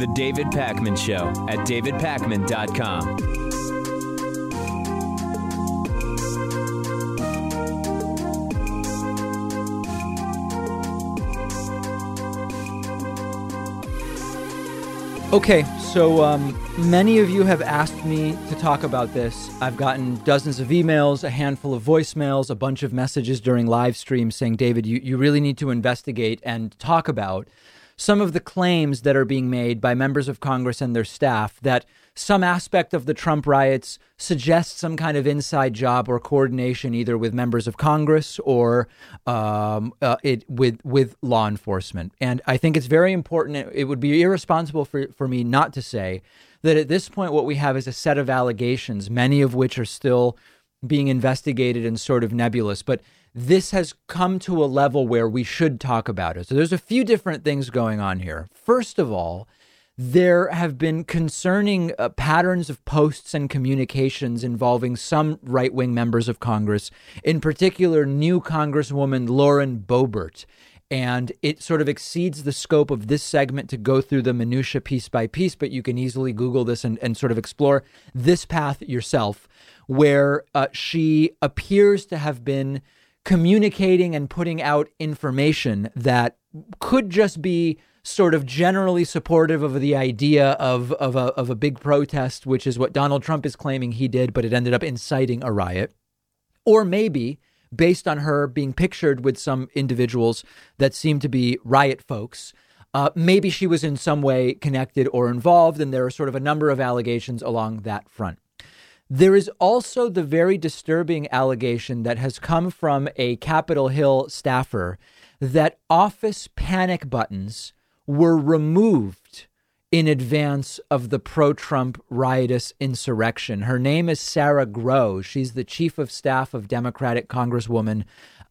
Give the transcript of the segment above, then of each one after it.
The David Pakman Show at davidpakman.com. Okay, so um, many of you have asked me to talk about this. I've gotten dozens of emails, a handful of voicemails, a bunch of messages during live streams saying, David, you, you really need to investigate and talk about some of the claims that are being made by members of Congress and their staff that some aspect of the Trump riots suggests some kind of inside job or coordination, either with members of Congress or um, uh, it with with law enforcement. And I think it's very important. It would be irresponsible for, for me not to say that at this point, what we have is a set of allegations, many of which are still being investigated and sort of nebulous, but this has come to a level where we should talk about it. So there's a few different things going on here. First of all, there have been concerning uh, patterns of posts and communications involving some right wing members of Congress, in particular, new Congresswoman Lauren Boebert. And it sort of exceeds the scope of this segment to go through the minutia piece by piece, but you can easily Google this and, and sort of explore this path yourself, where uh, she appears to have been communicating and putting out information that could just be sort of generally supportive of the idea of of a, of a big protest, which is what Donald Trump is claiming he did, but it ended up inciting a riot, or maybe based on her being pictured with some individuals that seem to be riot folks. Uh, maybe she was in some way connected or involved, and there are sort of a number of allegations along that front. There is also the very disturbing allegation that has come from a Capitol Hill staffer that office panic buttons were removed in advance of the pro Trump riotous insurrection. Her name is Sarah Groh. She's the chief of staff of Democratic Congresswoman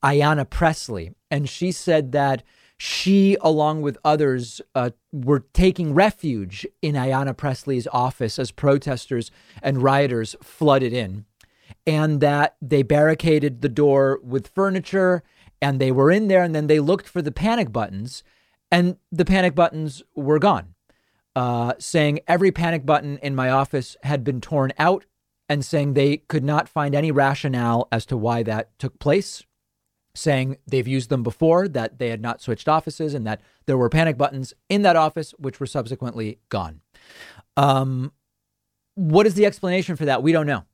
Ayanna Pressley. And she said that she, along with others, uh, were taking refuge in Ayanna Pressley's office as protesters and rioters flooded in, and that they barricaded the door with furniture and they were in there and then they looked for the panic buttons and the panic buttons were gone, uh, saying every panic button in my office had been torn out and saying they could not find any rationale as to why that took place, saying they've used them before, that they had not switched offices, and that there were panic buttons in that office, which were subsequently gone. Um, what is the explanation for that? We don't know.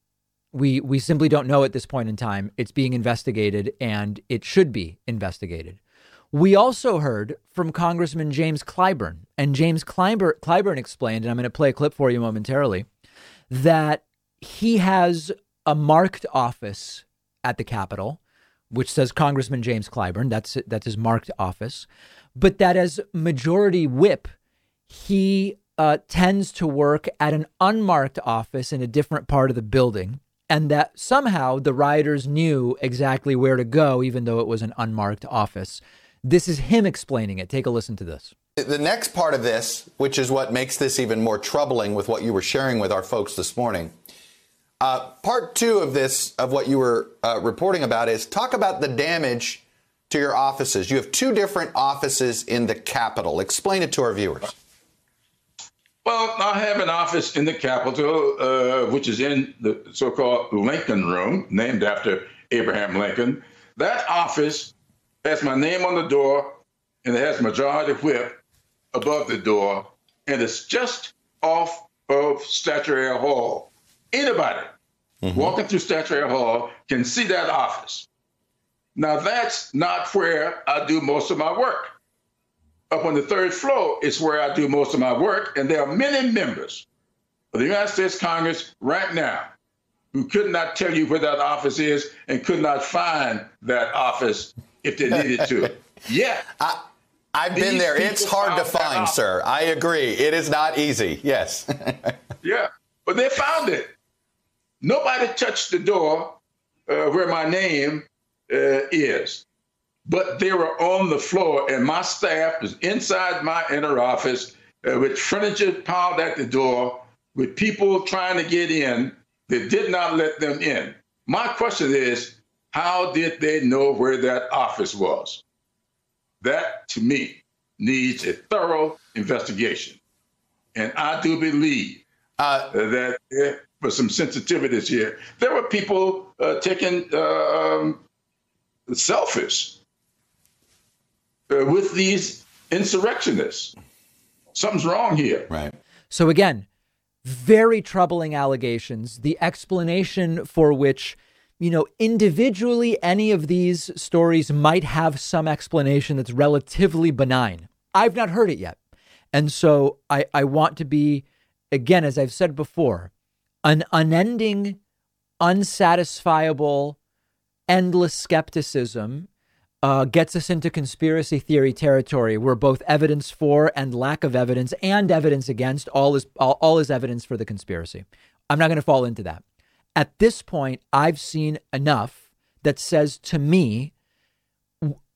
We we simply don't know at this point in time. It's being investigated, and it should be investigated. We also heard from Congressman James Clyburn, and James Clyburn, Clyburn explained, and I'm going to play a clip for you momentarily, that he has a marked office at the Capitol, which says Congressman James Clyburn. That's that's his marked office, but that as majority whip, he uh, tends to work at an unmarked office in a different part of the building, and that somehow the rioters knew exactly where to go, even though it was an unmarked office. This is him explaining it. Take a listen to this. The next part of this, which is what makes this even more troubling with what you were sharing with our folks this morning. Uh, part two of this, of what you were uh, reporting about, is talk about the damage to your offices. You have two different offices in the Capitol. Explain it to our viewers. Well, I have an office in the Capitol, uh, which is in the so called Lincoln Room, named after Abraham Lincoln. That office has my name on the door, and it has majority whip above the door, and it's just off of Statuary Hall. Anybody mm-hmm. walking through Statuary Hall can see that office. Now, that's not where I do most of my work. Up on the third floor is where I do most of my work, and there are many members of the United States Congress right now who could not tell you where that office is and could not find that office if they needed to. Yeah. I, I've been there. It's hard to find, sir. I agree. It is not easy. Yes. yeah. But they found it. Nobody touched the door uh, where my name uh, is. But they were on the floor, and my staff was inside my inner office uh, with furniture piled at the door, with people trying to get in that did not let them in. My question is how did they know where that office was? That, to me, needs a thorough investigation. and I do believe uh, that there were some sensitivities here. There were people uh, taking uh, um, selfies uh, with these insurrectionists. Something's wrong here. Right. So again, very troubling allegations. The explanation for which, you know, individually, any of these stories might have some explanation that's relatively benign. I've not heard it yet. And so I, I want to be, again, as I've said before, an unending, unsatisfiable, endless skepticism uh, gets us into conspiracy theory territory where both evidence for and lack of evidence and evidence against all is all, all is evidence for the conspiracy. I'm not going to fall into that. At this point, I've seen enough that says to me,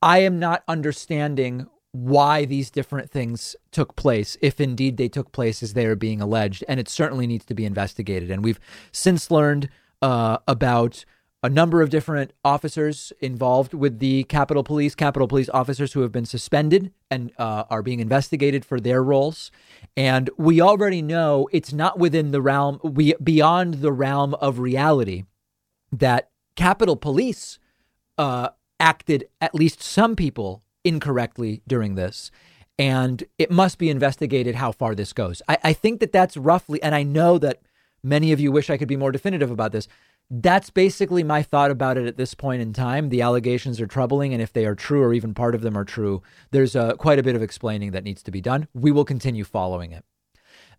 I am not understanding why these different things took place, if indeed they took place as they are being alleged. And it certainly needs to be investigated. And we've since learned uh, about a number of different officers involved with the Capitol Police, Capitol Police officers who have been suspended and uh, are being investigated for their roles. And we already know it's not within the realm, we beyond the realm of reality that Capitol Police uh, acted at least some people incorrectly during this. And it must be investigated how far this goes. I, I think that that's roughly, and I know that many of you wish I could be more definitive about this. That's basically my thought about it at this point in time. The allegations are troubling, and if they are true or even part of them are true, there's uh, quite a bit of explaining that needs to be done. We will continue following it.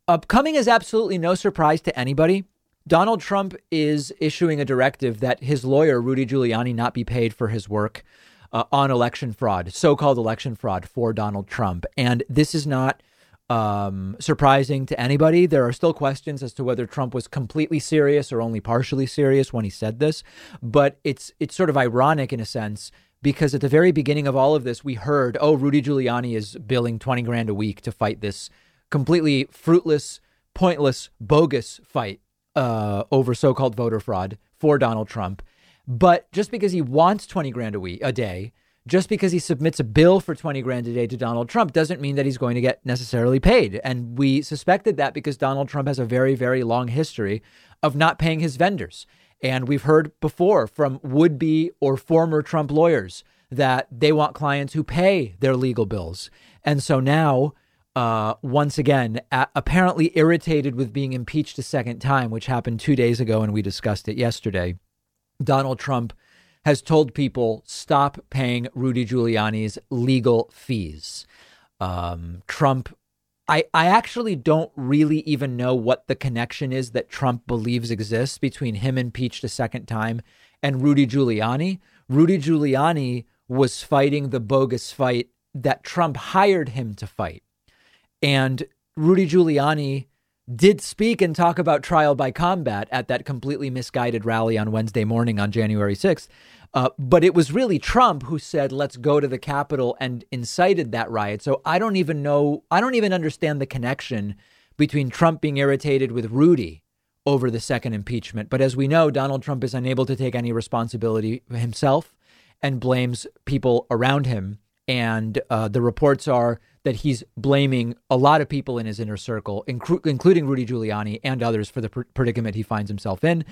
Upcoming is absolutely no surprise to anybody. Donald Trump is issuing a directive that his lawyer, Rudy Giuliani, not be paid for his work uh, on election fraud, so called election fraud for Donald Trump. And this is not um, surprising to anybody. There are still questions as to whether Trump was completely serious or only partially serious when he said this. But it's it's sort of ironic in a sense because at the very beginning of all of this, we heard, oh, Rudy Giuliani is billing 20 grand a week to fight this completely fruitless, pointless, bogus fight uh, over so called voter fraud for Donald Trump. But just because he wants 20 grand a week a day, just because he submits a bill for 20 grand a day to Donald Trump doesn't mean that he's going to get necessarily paid. And we suspected that because Donald Trump has a very, very long history of not paying his vendors. And we've heard before from would be or former Trump lawyers that they want clients who pay their legal bills. And so now, uh, once again, apparently irritated with being impeached a second time, which happened two days ago, and we discussed it yesterday. Donald Trump has told people stop paying Rudy Giuliani's legal fees. Um, Trump, I, I actually don't really even know what the connection is that Trump believes exists between him impeached a second time and Rudy Giuliani. Rudy Giuliani was fighting the bogus fight that Trump hired him to fight. And Rudy Giuliani did speak and talk about trial by combat at that completely misguided rally on Wednesday morning on January 6th. Uh, but it was really Trump who said, let's go to the Capitol and incited that riot. So I don't even know, I don't even understand the connection between Trump being irritated with Rudy over the second impeachment. But as we know, Donald Trump is unable to take any responsibility himself and blames people around him. And uh, the reports are that he's blaming a lot of people in his inner circle, including Rudy Giuliani and others, for the pr- predicament he finds himself in.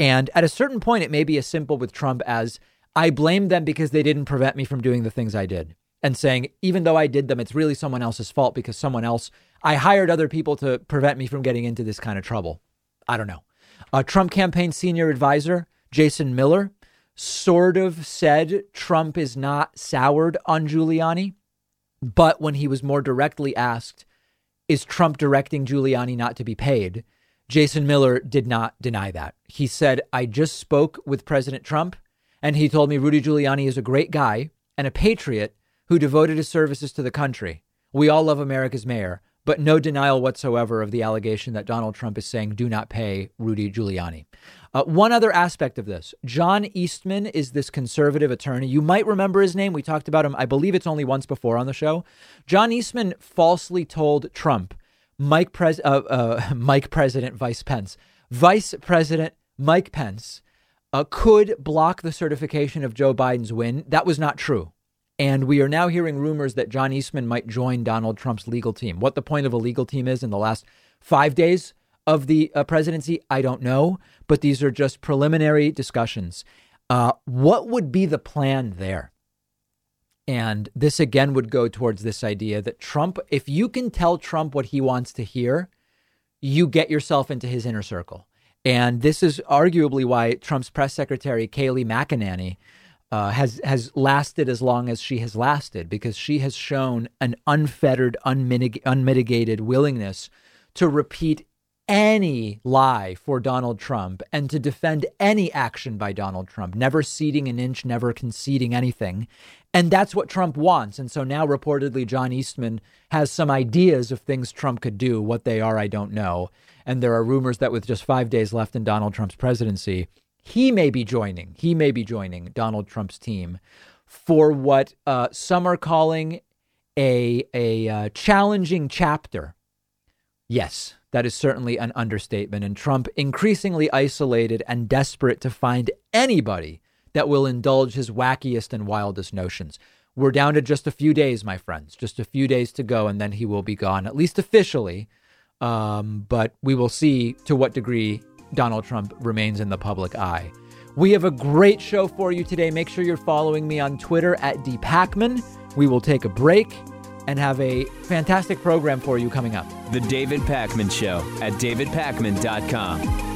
And at a certain point, it may be as simple with Trump as I blame them because they didn't prevent me from doing the things I did. And saying, even though I did them, it's really someone else's fault because someone else, I hired other people to prevent me from getting into this kind of trouble. I don't know. A Trump campaign senior advisor, Jason Miller, sort of said Trump is not soured on Giuliani. But when he was more directly asked, is Trump directing Giuliani not to be paid? Jason Miller did not deny that. He said, I just spoke with President Trump, and he told me Rudy Giuliani is a great guy and a patriot who devoted his services to the country. We all love America's mayor, but no denial whatsoever of the allegation that Donald Trump is saying do not pay Rudy Giuliani. Uh, one other aspect of this John Eastman is this conservative attorney. You might remember his name. We talked about him, I believe it's only once before on the show. John Eastman falsely told Trump, Mike, Pres- uh, uh, Mike President Vice Pence, Vice President Mike Pence uh, could block the certification of Joe Biden's win. That was not true. And we are now hearing rumors that John Eastman might join Donald Trump's legal team. What the point of a legal team is in the last five days of the uh, presidency? I don't know, but these are just preliminary discussions. Uh, what would be the plan there? And this again would go towards this idea that Trump, if you can tell Trump what he wants to hear, you get yourself into his inner circle. And this is arguably why Trump's press secretary, Kayleigh McEnany, uh, has has lasted as long as she has lasted because she has shown an unfettered, unmitig- unmitigated willingness to repeat any lie for Donald Trump and to defend any action by Donald Trump, never ceding an inch, never conceding anything. And that's what Trump wants. And so now, reportedly, John Eastman has some ideas of things Trump could do. What they are, I don't know. And there are rumors that with just five days left in Donald Trump's presidency, he may be joining, he may be joining Donald Trump's team for what uh, some are calling a, a uh, challenging chapter. Yes, that is certainly an understatement. And Trump increasingly isolated and desperate to find anybody that will indulge his wackiest and wildest notions. We're down to just a few days, my friends, just a few days to go, and then he will be gone, at least officially. Um, but we will see to what degree Donald Trump remains in the public eye. We have a great show for you today. Make sure you're following me on Twitter at dpakman. We will take a break and have a fantastic program for you coming up. The David Pakman Show at davidpakman.com.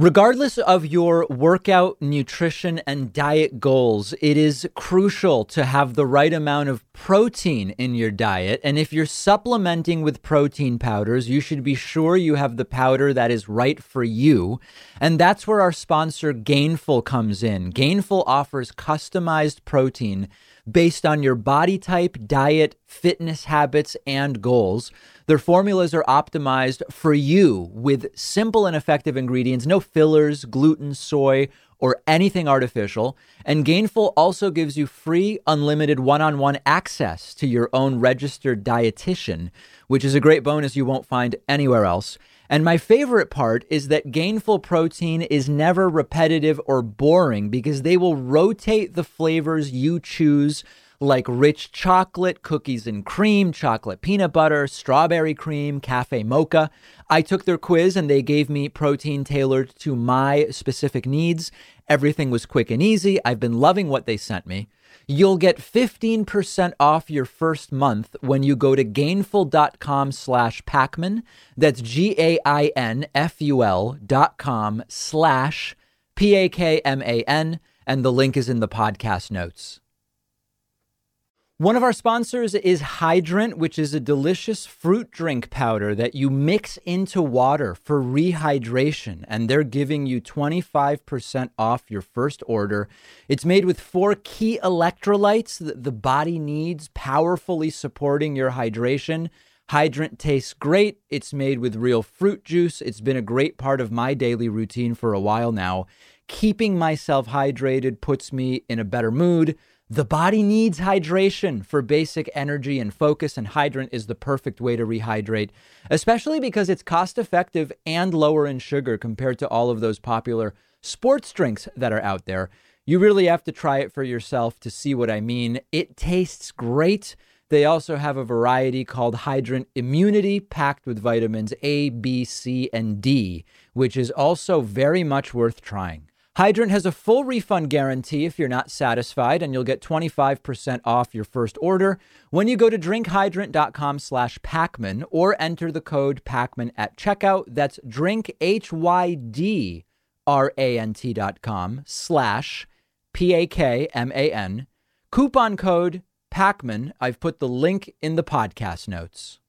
Regardless of your workout, nutrition, and diet goals, it is crucial to have the right amount of protein in your diet. And if you're supplementing with protein powders, you should be sure you have the powder that is right for you. And that's where our sponsor Gainful comes in. Gainful offers customized protein based on your body type, diet, fitness habits, and goals. Their formulas are optimized for you with simple and effective ingredients, no fillers, gluten, soy, or anything artificial. And Gainful also gives you free, unlimited one on one access to your own registered dietitian, which is a great bonus you won't find anywhere else. And my favorite part is that Gainful protein is never repetitive or boring because they will rotate the flavors you choose like rich chocolate, cookies and cream, chocolate peanut butter, strawberry cream, cafe mocha. I took their quiz and they gave me protein tailored to my specific needs. Everything was quick and easy. I've been loving what they sent me. You'll get 15% off your first month when you go to gainful.com slash Pakman. That's G-A-I-N-F-U-L dot com slash P-A-K-M-A-N. And the link is in the podcast notes. One of our sponsors is Hydrant, which is a delicious fruit drink powder that you mix into water for rehydration. And they're giving you 25% off your first order. It's made with four key electrolytes that the body needs, powerfully supporting your hydration. Hydrant tastes great. It's made with real fruit juice. It's been a great part of my daily routine for a while now. Keeping myself hydrated puts me in a better mood the body needs hydration for basic energy and focus, and hydrant is the perfect way to rehydrate, especially because it's cost effective and lower in sugar compared to all of those popular sports drinks that are out there. You really have to try it for yourself to see what I mean. It tastes great. They also have a variety called Hydrant Immunity, packed with vitamins A, B, C, and D, which is also very much worth trying. Hydrant has a full refund guarantee if you're not satisfied, and you'll get 25% off your first order when you go to drinkhydrant.com slash Pakman or enter the code Pakman at checkout. That's drink, H-Y-D-R-A-N-T dot com slash P-A-K-M-A-N. Coupon code Pakman. I've put the link in the podcast notes.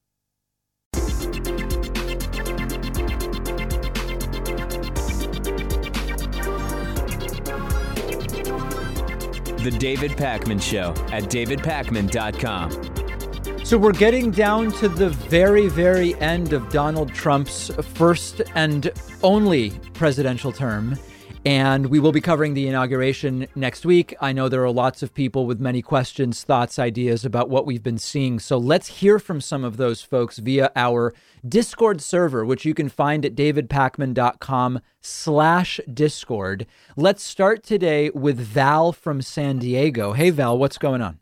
The David Pakman Show at davidpakman.com. So we're getting down to the very, very end of Donald Trump's first and only presidential term. And we will be covering the inauguration next week. I know there are lots of people with many questions, thoughts, ideas about what we've been seeing. So let's hear from some of those folks via our Discord server, which you can find at davidpakman.com slash Discord. Let's start today with Val from San Diego. Hey, Val, what's going on?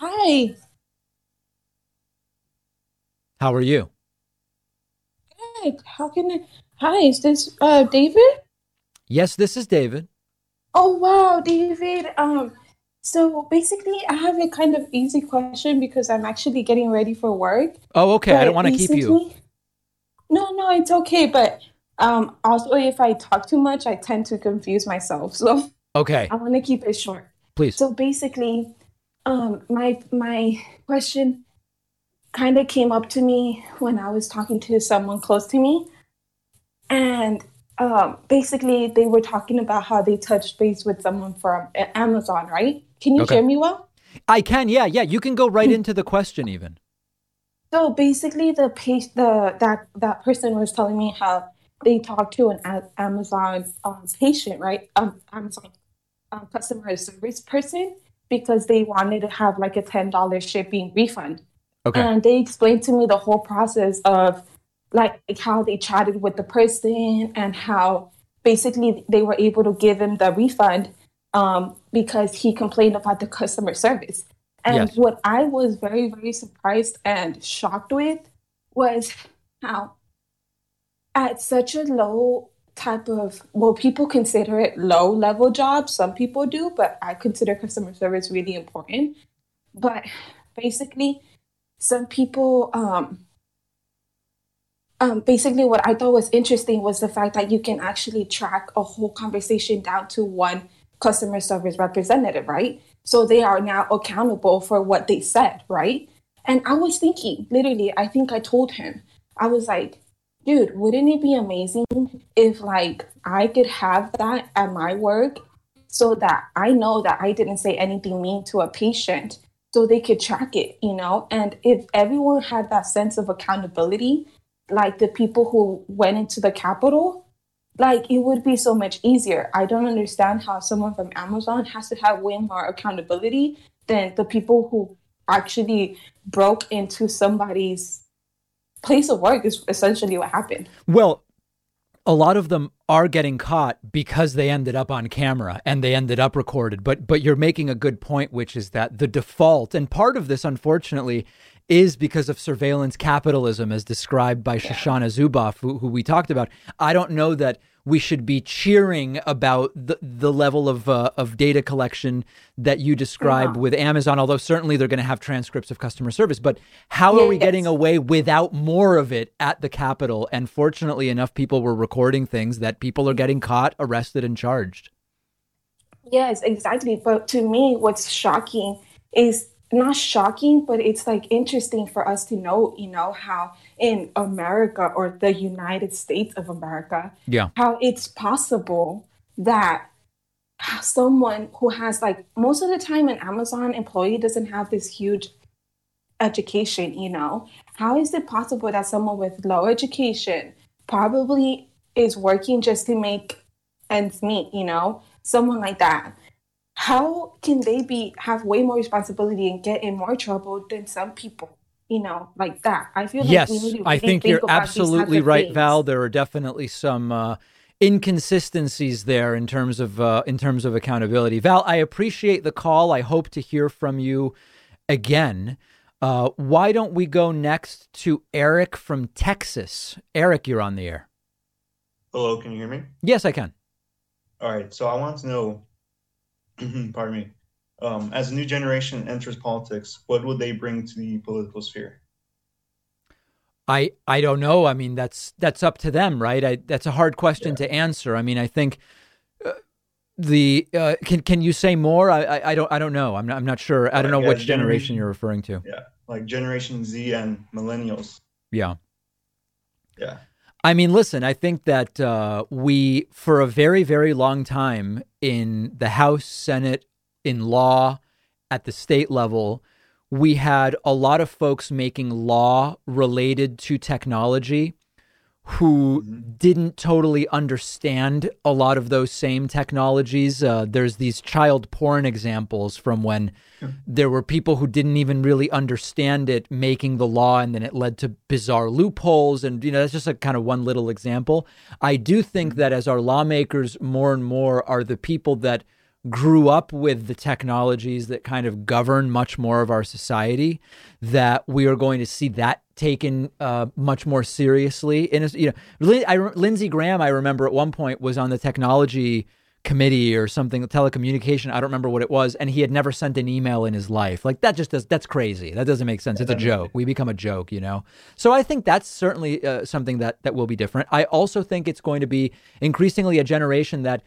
Hi. How are you? Good. How can I? Hi, is this uh David? Yes, this is David. Oh wow, David. Um, so basically, I have a kind of easy question because I'm actually getting ready for work. Oh, okay. I don't want to keep you. No, no, it's okay. But um, also, if I talk too much, I tend to confuse myself. So Okay, I want to keep it short. please. So basically, um, my my question kind of came up to me when I was talking to someone close to me, and um, basically they were talking about how they touched base with someone from Amazon, right? Can you Okay. hear me well? I can. Yeah, yeah. You can go right into the question even. So basically, the page, the that that person was telling me how they talked to an Amazon um, patient, right? Um, Amazon um, customer service person because they wanted to have like a ten dollars shipping refund, Okay. and they explained to me the whole process of like how they chatted with the person and how basically they were able to give him the refund um, because he complained about the customer service. And Yes. what I was very, very surprised and shocked with was how, at such a low type of, well, people consider it low level job. Some people do, but I consider customer service really important. But basically, some people, um, um, basically, what I thought was interesting was the fact that you can actually track a whole conversation down to one customer service representative, right? So they are now accountable for what they said, right? And I was thinking, literally, I think I told him, I was like, dude, wouldn't it be amazing if like I could have that at my work so that I know that I didn't say anything mean to a patient so they could track it, you know? And if everyone had that sense of accountability, like the people who went into the Capitol like it would be so much easier. I don't understand how someone from Amazon has to have way more accountability than the people who actually broke into somebody's place of work is essentially what happened. Well, a lot of them are getting caught because they ended up on camera and they ended up recorded. But but you're making a good point, which is that the default and part of this, unfortunately, is because of surveillance capitalism, as described by Shoshana Zuboff, who, who we talked about. I don't know that we should be cheering about the, the level of uh, of data collection that you describe with Amazon, although certainly they're going to have transcripts of customer service. But how are we getting away without more of it at the Capitol? And fortunately enough, people were recording things that people are getting caught, arrested, and charged. Yes, exactly. But to me, what's shocking is not shocking, but it's like interesting for us to know, you know, how in America or the United States of America, Yeah. how it's possible that someone who has like most of the time an Amazon employee doesn't have this huge education, you know. How is it possible that someone with low education probably is working just to make ends meet, you know? Someone like that. How can they be have way more responsibility and get in more trouble than some people, you know, like that? I feel like Yes, we need to I really think you're about absolutely right. Val. There are definitely some uh, inconsistencies there in terms of uh, in terms of accountability. Val, I appreciate the call. I hope to hear from you again. Uh, why don't we go next to Eric from Texas? Eric, you're on the air. Hello, can you hear me? Yes, I can. All right, so I want to know, pardon me, um, as a new generation enters politics, what would they bring to the political sphere? I I don't know. I mean, that's that's up to them, right? I, that's a hard question to answer. I mean, I think uh, the uh, can can you say more? I, I I don't I don't know. I'm not I'm not sure. I don't know Yeah, which generation generation- you're referring to. Yeah, like Generation Z and millennials. Yeah. Yeah. I mean, listen, I think that uh, we, for a very, very long time in the House, Senate, in law, at the state level, we had a lot of folks making law related to technology who didn't totally understand a lot of those same technologies. Uh, there's these child porn examples from when there were people who didn't even really understand it making the law, and then it led to bizarre loopholes. And, you know, that's just a kind of one little example. I do think that as our lawmakers more and more are the people that grew up with the technologies that kind of govern much more of our society that we are going to see that taken uh, much more seriously. In a, you know, I, Lindsey Graham, I remember at one point was on the technology committee or something, telecommunication. I don't remember what it was, and he had never sent an email in his life. Like that just does. That's crazy. That doesn't make sense. It's a joke. We become a joke, you know. So I think that's certainly uh, something that that will be different. I also think it's going to be increasingly a generation that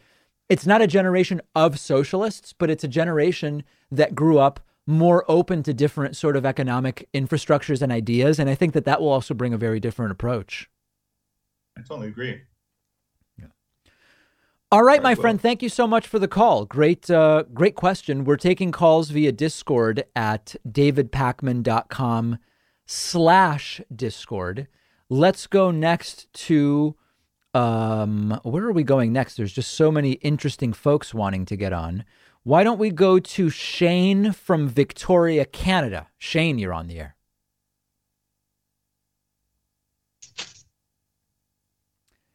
it's not a generation of socialists, but it's a generation that grew up more open to different sort of economic infrastructures and ideas. And I think that that will also bring a very different approach. I totally agree. Yeah. All right, my friend. Thank you so much for the call. Great, uh, great question. We're taking calls via Discord at davidpakman.com slash Discord. Let's go next to um, where are we going next? There's just so many interesting folks wanting to get on. Why don't we go to Shane from Victoria, Canada? Shane, you're on the air.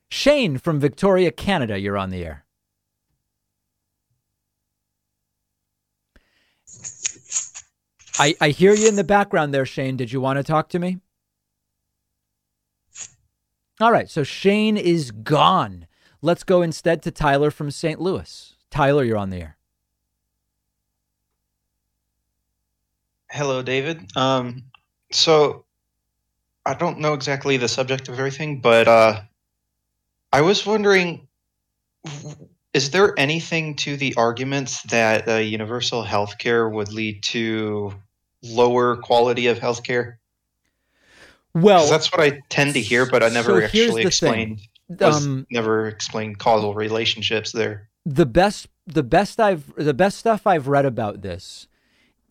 Shane from Victoria, Canada, you're on the air. I, I hear you in the background there, Shane. Did you want to talk to me? All right, so Shane is gone. Let's go instead to Tyler from St. Louis. Tyler, you're on the air. Hello, David. Um, so I don't know exactly the subject of everything, but uh, I was wondering is there anything to the arguments that uh, universal health care would lead to lower quality of health care? Well, that's what I tend to hear, but I never so actually explained. Um, never explained causal relationships there. The best, the best I've, the best stuff I've read about this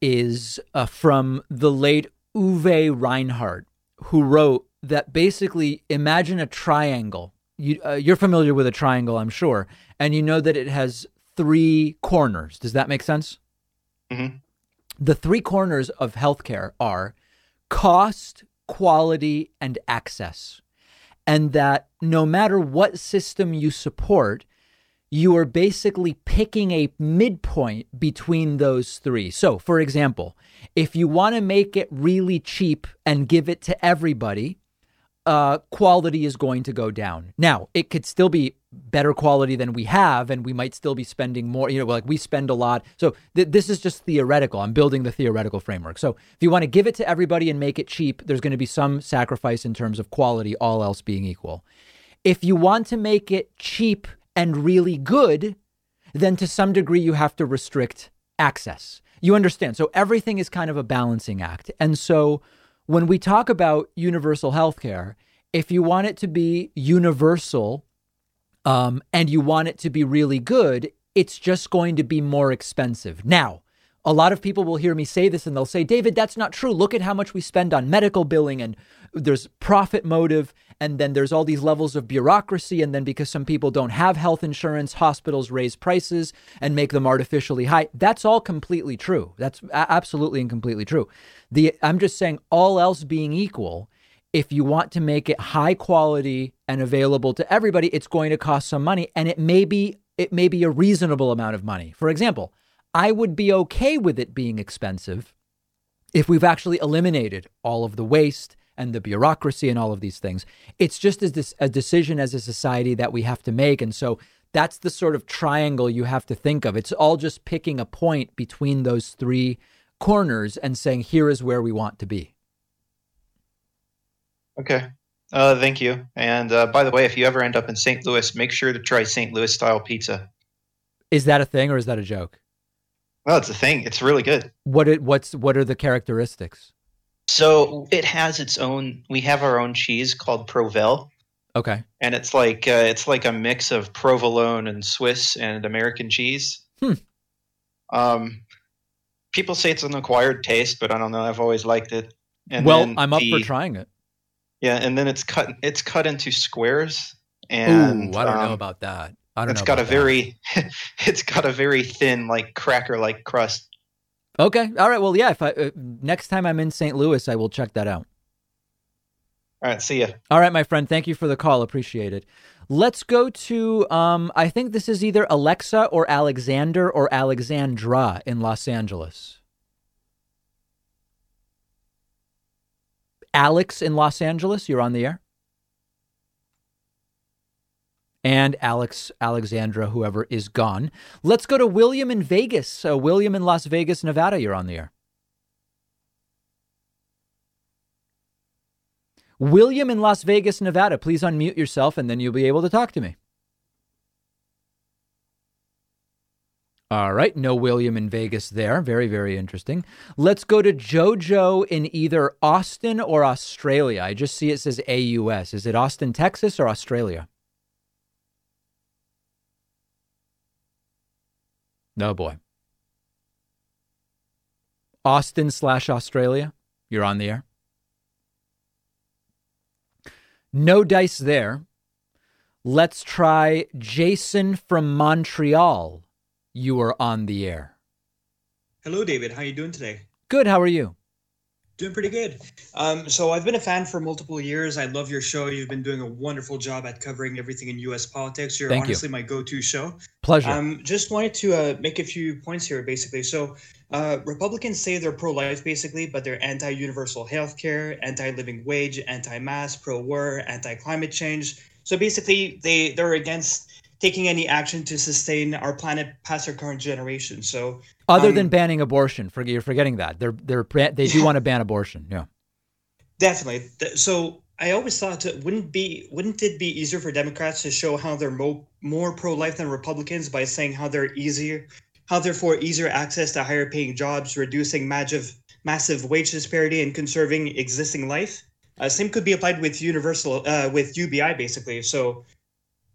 is uh, from the late Uwe Reinhardt, who wrote that basically imagine a triangle. You, uh, you're familiar with a triangle, I'm sure, and you know that it has three corners. Does that make sense? Mm-hmm. The three corners of healthcare are cost, quality, and access. And that no matter what system you support, you are basically picking a midpoint between those three. So, for example, if you want to make it really cheap and give it to everybody, uh, quality is going to go down. Now, it could still be better quality than we have, and we might still be spending more. You know, like we spend a lot. So th- this is just theoretical. I'm building the theoretical framework. So if you want to give it to everybody and make it cheap, there's going to be some sacrifice in terms of quality, all else being equal. If you want to make it cheap and really good, then to some degree you have to restrict access. You understand? So everything is kind of a balancing act. And so when we talk about universal health care, if you want it to be universal um, and you want it to be really good, it's just going to be more expensive. Now, a lot of people will hear me say this and they'll say, David, that's not true. Look at how much we spend on medical billing and there's profit motive and then there's all these levels of bureaucracy and then because some people don't have health insurance hospitals raise prices and make them artificially high. That's all completely true. That's absolutely and completely true. The i'm just saying all else being equal if you want to make it high quality and available to everybody it's going to cost some money and it may be it may be a reasonable amount of money. For example i would be okay with it being expensive if we've actually eliminated all of the waste and the bureaucracy and all of these things. It's just as a decision as a society that we have to make. And so that's the sort of triangle you have to think of. It's all just picking a point between those three corners and saying, here is where we want to be. Okay. Uh, thank you. And uh, by the way, if you ever end up in St. Louis, make sure to try St. Louis style pizza. Is that a thing or is that a joke? Well, it's a thing. It's really good. What it, what's what are the characteristics? So it has its own. We have our own cheese called Provel. Okay. And it's like uh, it's like a mix of provolone and Swiss and American cheese. Hmm. Um, people say it's an acquired taste, but I don't know. I've always liked it. And well, I'm up the, for trying it. Yeah, and then it's cut. It's cut into squares. And Ooh, I don't um, know about that. I don't it's know. got a that. very, it's got a very thin, like cracker like crust. Okay. All right. Well, yeah. If I uh, next time I'm in St. Louis, I will check that out. All right. See ya. All right, my friend. Thank you for the call. Appreciate it. Let's go to, um, I think this is either Alexa or Alexander or Alexandra in Los Angeles. Alex in Los Angeles, you're on the air. And Alex, Alexandra, whoever is gone. Let's go to William in Vegas. Uh, William in Las Vegas, Nevada, you're on the air. William in Las Vegas, Nevada, please unmute yourself and then you'll be able to talk to me. All right, no William in Vegas there. Very, very interesting. Let's go to JoJo in either Austin or Australia. I just see it says AUS. Is it Austin, Texas or Australia? No boy. Austin slash Australia, you're on the air. No dice there. Let's try Jason from Montreal. You are on the air. Hello, David. How are you doing today? Good. How are you? Doing pretty good. Um, so I've been a fan for multiple years. I love your show. You've been doing a wonderful job at covering everything in U.S. politics. You're Thank you. honestly my go-to show. Pleasure. Um, just wanted to uh, make a few points here, basically. So uh, Republicans say they're pro-life, basically, but they're anti-universal health care, anti-living wage, anti-mask, pro-war, anti-climate change. So basically, they they're against taking any action to sustain our planet past our current generation. So Other um, than banning abortion, for, you're forgetting that they're they're they do want to ban abortion. Yeah. Definitely. So I always thought it wouldn't be wouldn't it be easier for Democrats to show how they're mo- more pro life than Republicans by saying how they're easier, how they're for easier access to higher paying jobs, reducing massive massive wage disparity, and conserving existing life. Uh, same could be applied with universal uh, with UBI basically. So,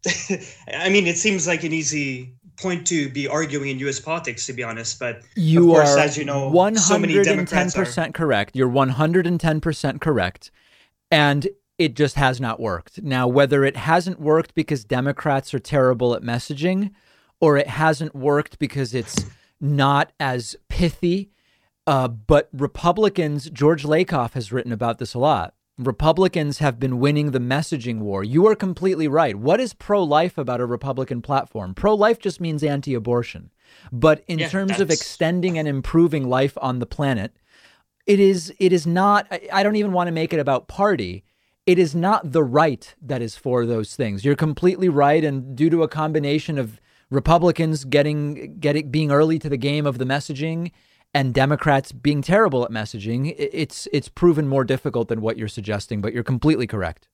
I mean, it seems like an easy point to be arguing in U.S. politics, to be honest. But You of course, are as you know, so many Democrats are. 110% correct. You're 110% correct. And it just has not worked. Now, whether it hasn't worked because Democrats are terrible at messaging or it hasn't worked because it's not as pithy, uh, but Republicans, George Lakoff has written about this a lot. Republicans have been winning the messaging war. You are completely right. What is pro life about a Republican platform? Pro life just means anti abortion. But in Yeah, terms of extending and improving life on the planet, it is it is not I- I don't even want to make it about party. It is not the right that is for those things. You're completely right and due to a combination of Republicans getting getting being early to the game of the messaging and Democrats being terrible at messaging, it's it's proven more difficult than what you're suggesting, but you're completely correct.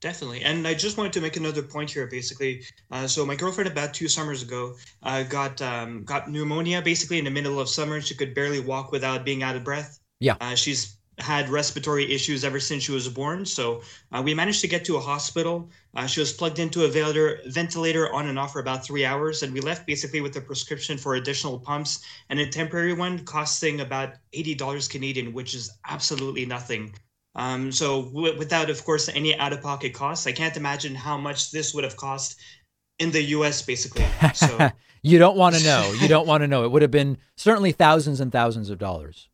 Definitely, and I just wanted to make another point here. Basically, uh, so my girlfriend about two summers ago uh, got um, got pneumonia. Basically, in the middle of summer, she could barely walk without being out of breath. Yeah. uh, she's had respiratory issues ever since she was born. So uh, we managed to get to a hospital. Uh, she was plugged into a ventilator, ventilator on and off for about three hours, and we left basically with a prescription for additional pumps and a temporary one costing about eighty dollars Canadian, which is absolutely nothing. Um, so w- without, of course, any out-of-pocket costs, I can't imagine how much this would have cost in the U.S. Basically. So you don't want to know. You don't want to know. It would have been certainly thousands and thousands of dollars.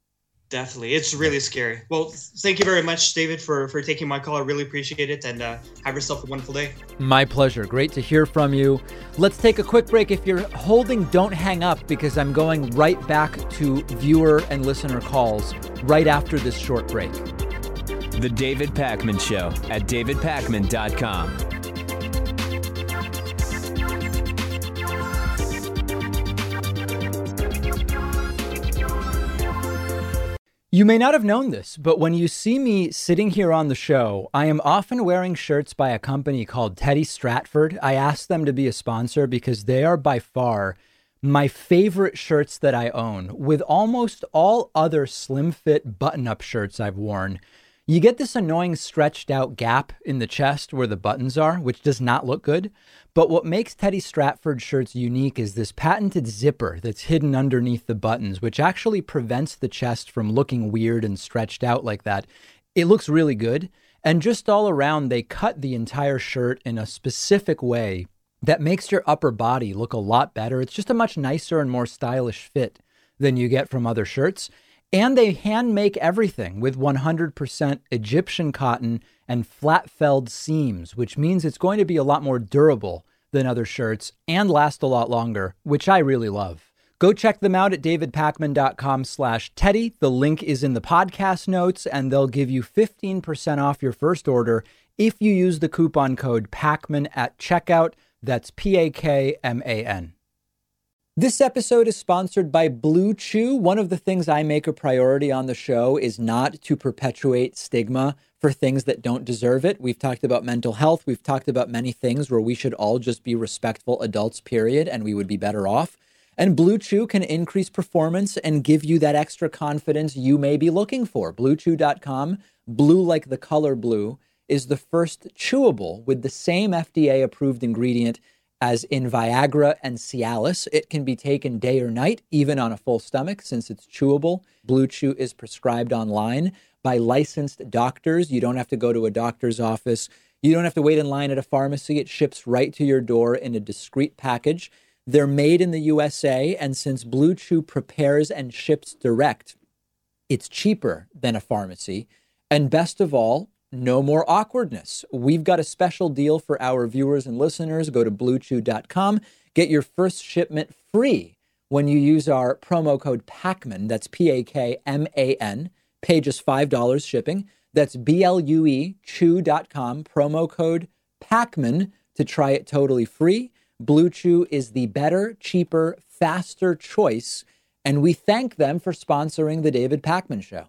Definitely, it's really scary. Well, thank you very much, David, for for taking my call. I really appreciate it, and uh, have yourself a wonderful day. My pleasure. Great to hear from you. Let's take a quick break. If you're holding, don't hang up because I'm going right back to viewer and listener calls right after this short break. The David Pakman Show at davidpakman.com. You may not have known this, but when you see me sitting here on the show, I am often wearing shirts by a company called Teddy Stratford. I asked them to be a sponsor because they are by far my favorite shirts that I own. With almost all other slim fit button up shirts I've worn, you get this annoying stretched out gap in the chest where the buttons are, which does not look good. But what makes Teddy Stratford shirts unique is this patented zipper that's hidden underneath the buttons, which actually prevents the chest from looking weird and stretched out like that. It looks really good. And just all around, they cut the entire shirt in a specific way that makes your upper body look a lot better. It's just a much nicer and more stylish fit than you get from other shirts. And they hand make everything with 100% Egyptian cotton and flat felled seams, which means it's going to be a lot more durable than other shirts and last a lot longer, which I really love. Go check them out at davidpakman.com slash Teddy. The link is in the podcast notes, and they'll give you 15% off your first order if you use the coupon code PAKMAN at checkout. That's P A K M A N. This episode is sponsored by Blue Chew. One of the things I make a priority on the show is not to perpetuate stigma for things that don't deserve it. We've talked about mental health. We've talked about many things where we should all just be respectful adults, period, and we would be better off. And Blue Chew can increase performance and give you that extra confidence you may be looking for. BlueChew.com, blue like the color blue, is the first chewable with the same FDA approved ingredient as in Viagra and Cialis. It can be taken day or night, even on a full stomach, since it's chewable. Blue Chew is prescribed online by licensed doctors. You don't have to go to a doctor's office. You don't have to wait in line at a pharmacy. It ships right to your door in a discreet package. They're made in the USA, and since Blue Chew prepares and ships direct, it's cheaper than a pharmacy. And best of all, no more awkwardness. We've got a special deal for our viewers and listeners. Go to bluechew.com, get your first shipment free when you use our promo code PAKMAN. That's P A K M A N. Pay just $5 shipping. That's B L U E chew.com, promo code PAKMAN to try it totally free. Blue Chew is the better, cheaper, faster choice, and we thank them for sponsoring the David Pakman Show.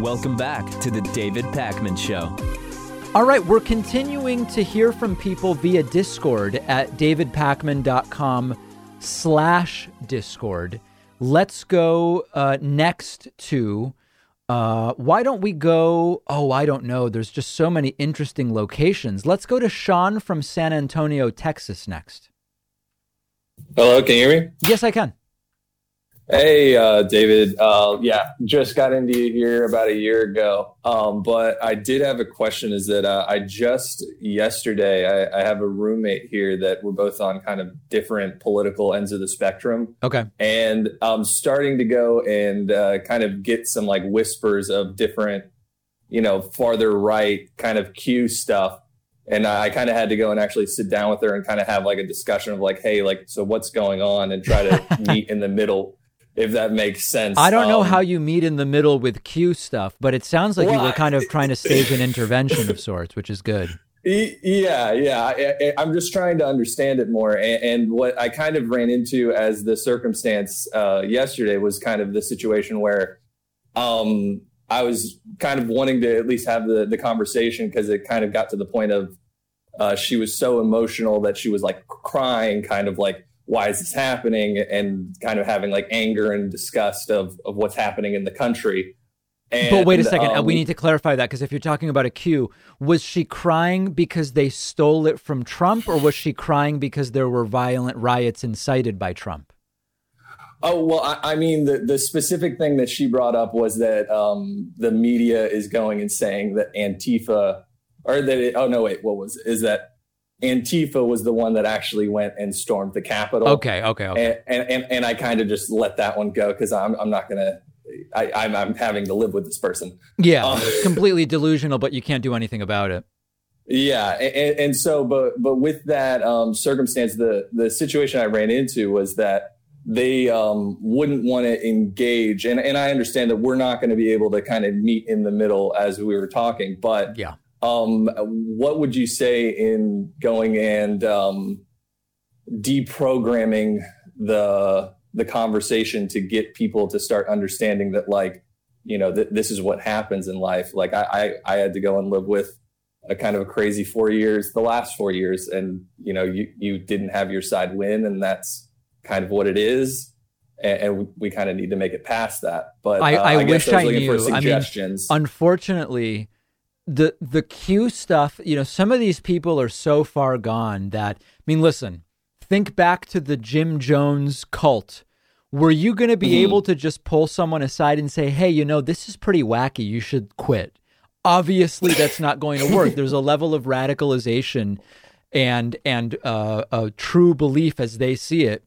Welcome back to the David Pakman Show. All right, we're continuing to hear from people via Discord at davidpakman.com slash Discord. Let's go uh, next to uh, why don't we go? Oh, I don't know. There's just so many interesting locations. Let's go to Sean from San Antonio, Texas next. Hello, can you hear me? Yes, I can. Hey, uh, David. Uh, yeah, just got into you here about a year ago. Um, but I did have a question is that uh, I just yesterday, I, I, have a roommate here that we're both on kind of different political ends of the spectrum. Okay. And I'm starting to go and uh, kind of get some like whispers of different, you know, farther right kind of Q stuff. And I kind of had to go and actually sit down with her and kind of have like a discussion of like, hey, like, so what's going on and try to meet in the middle if that makes sense. I don't know um, how you meet in the middle with Q stuff, but it sounds like you were kind of trying to stage an intervention of sorts, which is good. Yeah, yeah. I, am just trying to understand it more. And, and, what I kind of ran into as the circumstance uh, yesterday was kind of the situation where um, I was kind of wanting to at least have the, the conversation because it kind of got to the point of uh, she was so emotional that she was like crying, kind of like why is this happening and kind of having like anger and disgust of of what's happening in the country and, but wait a second um, we need to clarify that because if you're talking about a Q, was she crying because they stole it from Trump, or was she crying because there were violent riots incited by Trump? Oh well, I, I mean the the specific thing that she brought up was that um, the media is going and saying that Antifa, or that it, oh no wait, what was it? is that Antifa was the one that actually went and stormed the Capitol. Okay, okay, okay. And and, and, and I kind of just let that one go because I'm I'm not gonna. I, I'm I'm having to live with this person. Yeah, um, completely delusional, but you can't do anything about it. Yeah, and, and so, but but with that um, circumstance, the the situation I ran into was that they um, wouldn't want to engage, and and I understand that we're not going to be able to kind of meet in the middle as we were talking, but yeah, um, what would you say in going and um, deprogramming the the conversation to get people to start understanding that like you know th- this is what happens in life? Like I, I i had to go and live with a kind of a crazy four years the last four years and you know you you didn't have your side win and that's kind of what it is and, and we, we kind of need to make it past that. But i, uh, I, I wish i, I knew. I mean unfortunately the the Q stuff, you know, some of these people are so far gone that I mean, listen, think back to the Jim Jones cult. Were you going to be mm. able to just pull someone aside and say, "Hey, you know, this is pretty wacky. You should quit." Obviously, that's not going to work. There's a level of radicalization and and uh, a true belief as they see it.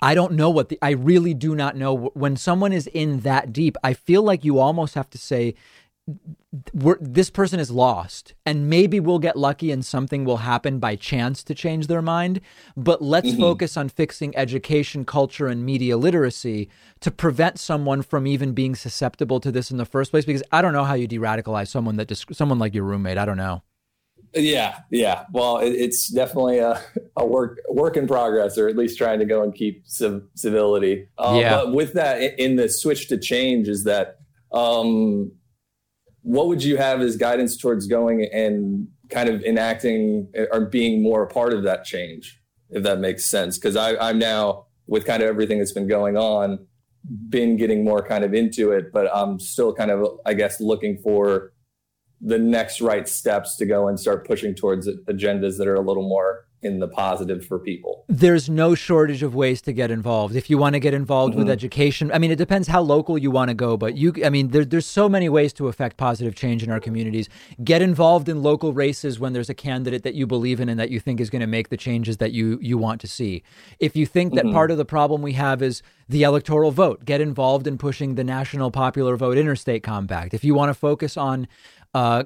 I don't know what the I really do not know when someone is in that deep. I feel like you almost have to say this person is lost and maybe we'll get lucky and something will happen by chance to change their mind but let's mm-hmm. focus on fixing education culture and media literacy to prevent someone from even being susceptible to this in the first place because i don't know how you de-radicalize someone that someone like your roommate i don't know yeah yeah well it, it's definitely a, a work work in progress or at least trying to go and keep civ- civility uh, yeah. but with that in the switch to change is that um, what would you have as guidance towards going and kind of enacting or being more a part of that change, if that makes sense? Because I'm now with kind of everything that's been going on, been getting more kind of into it, but I'm still kind of, I guess, looking for the next right steps to go and start pushing towards agendas that are a little more in the positive for people. There's no shortage of ways to get involved. If you want to get involved mm-hmm. with education, I mean, it depends how local you want to go, but you, I mean, there, there's so many ways to affect positive change in our communities. Get involved in local races when there's a candidate that you believe in and that you think is going to make the changes that you you want to see. If you think that mm-hmm. part of the problem we have is the electoral vote, get involved in pushing the National Popular Vote Interstate Compact. If you want to focus on uh,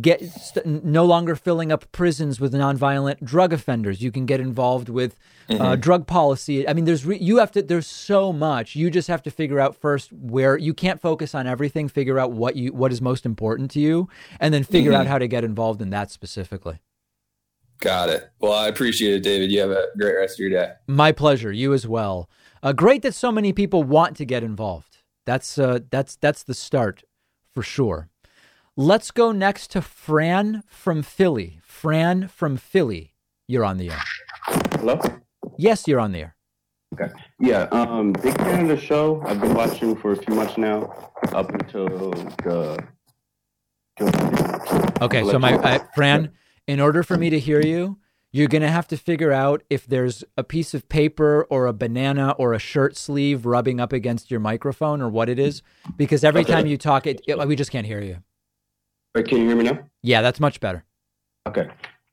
get st- no longer filling up prisons with nonviolent drug offenders. You can get involved with uh, mm-hmm. drug policy. I mean, there's re- you have to. There's so much. You just have to figure out first where you can't focus on everything. Figure out what you what is most important to you, and then figure mm-hmm. out how to get involved in that specifically. Got it. Well, I appreciate it, David. You have a great rest of your day. My pleasure. You as well. Uh, great that so many people want to get involved. That's uh, that's that's the start for sure. Let's go next to Fran from Philly. Fran from Philly, you're on the air. Hello? Yes, you're on the air. Okay. Yeah, um, big fan of the show. I've been watching for a few months now, up until the. Okay, so my uh, Fran, in order for me to hear you, you're going to have to figure out if there's a piece of paper or a banana or a shirt sleeve rubbing up against your microphone or what it is, because every okay. time you talk, it, it we just can't hear you. Wait, can you hear me now? Yeah, that's much better. Okay.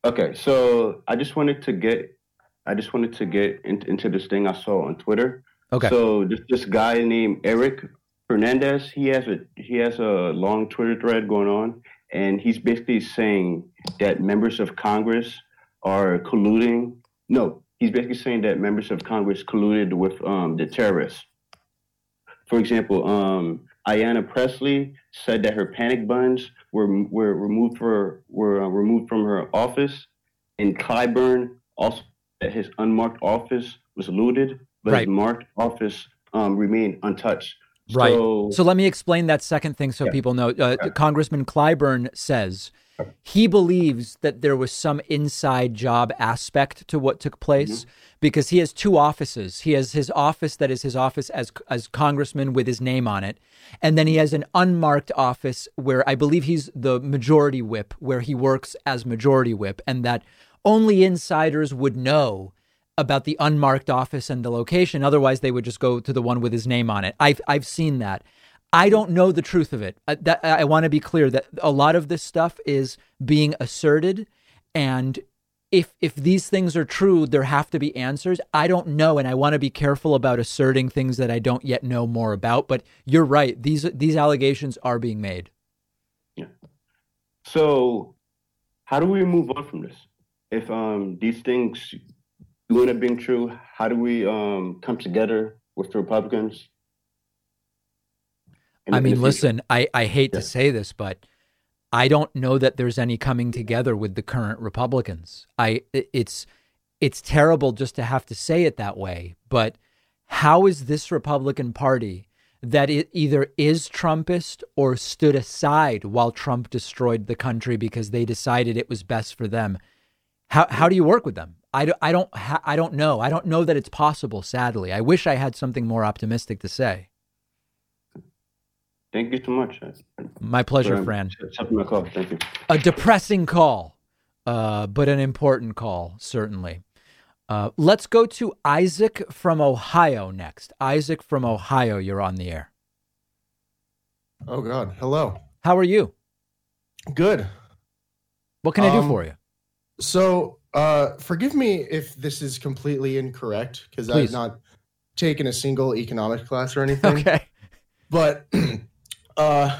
Okay. So I just wanted to get, I just wanted to get in, into this thing I saw on Twitter. Okay. So this this guy named Eric Fernandez, he has a he has a long Twitter thread going on, and he's basically saying that members of Congress are colluding. No, he's basically saying that members of Congress colluded with um, the terrorists. For example, um, Ayanna Pressley said that her panic buttons were were removed for were uh, removed from her office, and Clyburn also that his unmarked office was looted, but right. his marked office um, remained untouched. Right. So, so, let me explain that second thing so yeah. people know. Uh, yeah. Congressman Clyburn says he believes that there was some inside job aspect to what took place mm-hmm. because he has two offices. He has his office that is his office as as congressman with his name on it, and then he has an unmarked office where I believe he's the majority whip, where he works as majority whip, and that only insiders would know about the unmarked office and the location. Otherwise, they would just go to the one with his name on it. I've I've seen that. I don't know the truth of it. I, that, I want to be clear that a lot of this stuff is being asserted, and if if these things are true, there have to be answers. I don't know, and I want to be careful about asserting things that I don't yet know more about. But you're right; these these allegations are being made. Yeah. So, how do we move on from this? If um, these things up being true, how do we um, come together with the Republicans I mean, listen, I, I hate yeah. to say this, but I don't know that there's any coming together with the current Republicans. I it's it's terrible just to have to say it that way, but how is this Republican Party that it either is Trumpist or stood aside while Trump destroyed the country because they decided it was best for them? How how do you work with them? I I don't I don't know. I don't know that it's possible. Sadly, I wish I had something more optimistic to say. Thank you so much. My pleasure, um, Fran. my call. Thank you. A depressing call, uh, but an important call, certainly. Uh, let's go to Isaac from Ohio next. Isaac from Ohio, you're on the air. Oh, God. Hello. How are you? Good. What can I do um, for you? So, uh, forgive me if this is completely incorrect because I've not taken a single economics class or anything. Okay. But uh,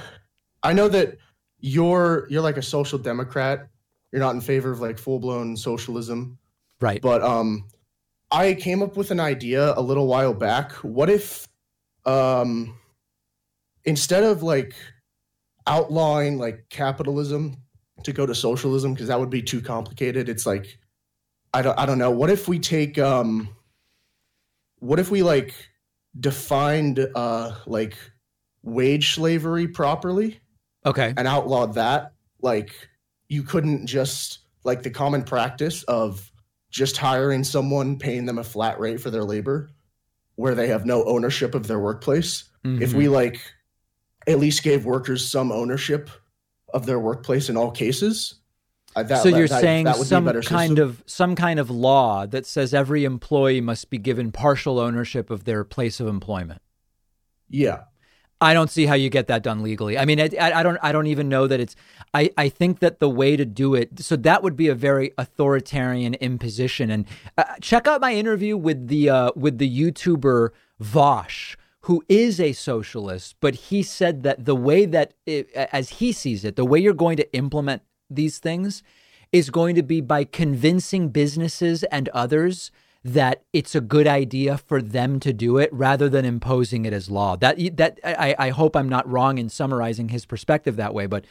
I know that you're you're like a social democrat. You're not in favor of like full blown socialism. Right. But um, I came up with an idea a little while back. What if um, instead of like outlawing like capitalism to go to socialism because that would be too complicated. It's like I don't I don't know. What if we take um what if we like defined uh like wage slavery properly Okay. and outlawed that? Like you couldn't just like the common practice of just hiring someone paying them a flat rate for their labor where they have no ownership of their workplace. If Mhm. we like at least gave workers some ownership of their workplace in all cases. Uh, that, so you're that- saying that would be a some better kind system? of some kind of law that says every employee must be given partial ownership of their place of employment. yeah. I don't see how you get that done legally. I mean, I, I don't I don't even know that it's. I, I think that the way to do it. So that would be a very authoritarian imposition. And uh, check out my interview with the uh, with the YouTuber Vaush, who is a socialist, but he said that the way that it, as he sees it, the way you're going to implement these things is going to be by convincing businesses and others that it's a good idea for them to do it rather than imposing it as law. That that I, I hope I'm not wrong in summarizing his perspective that way, but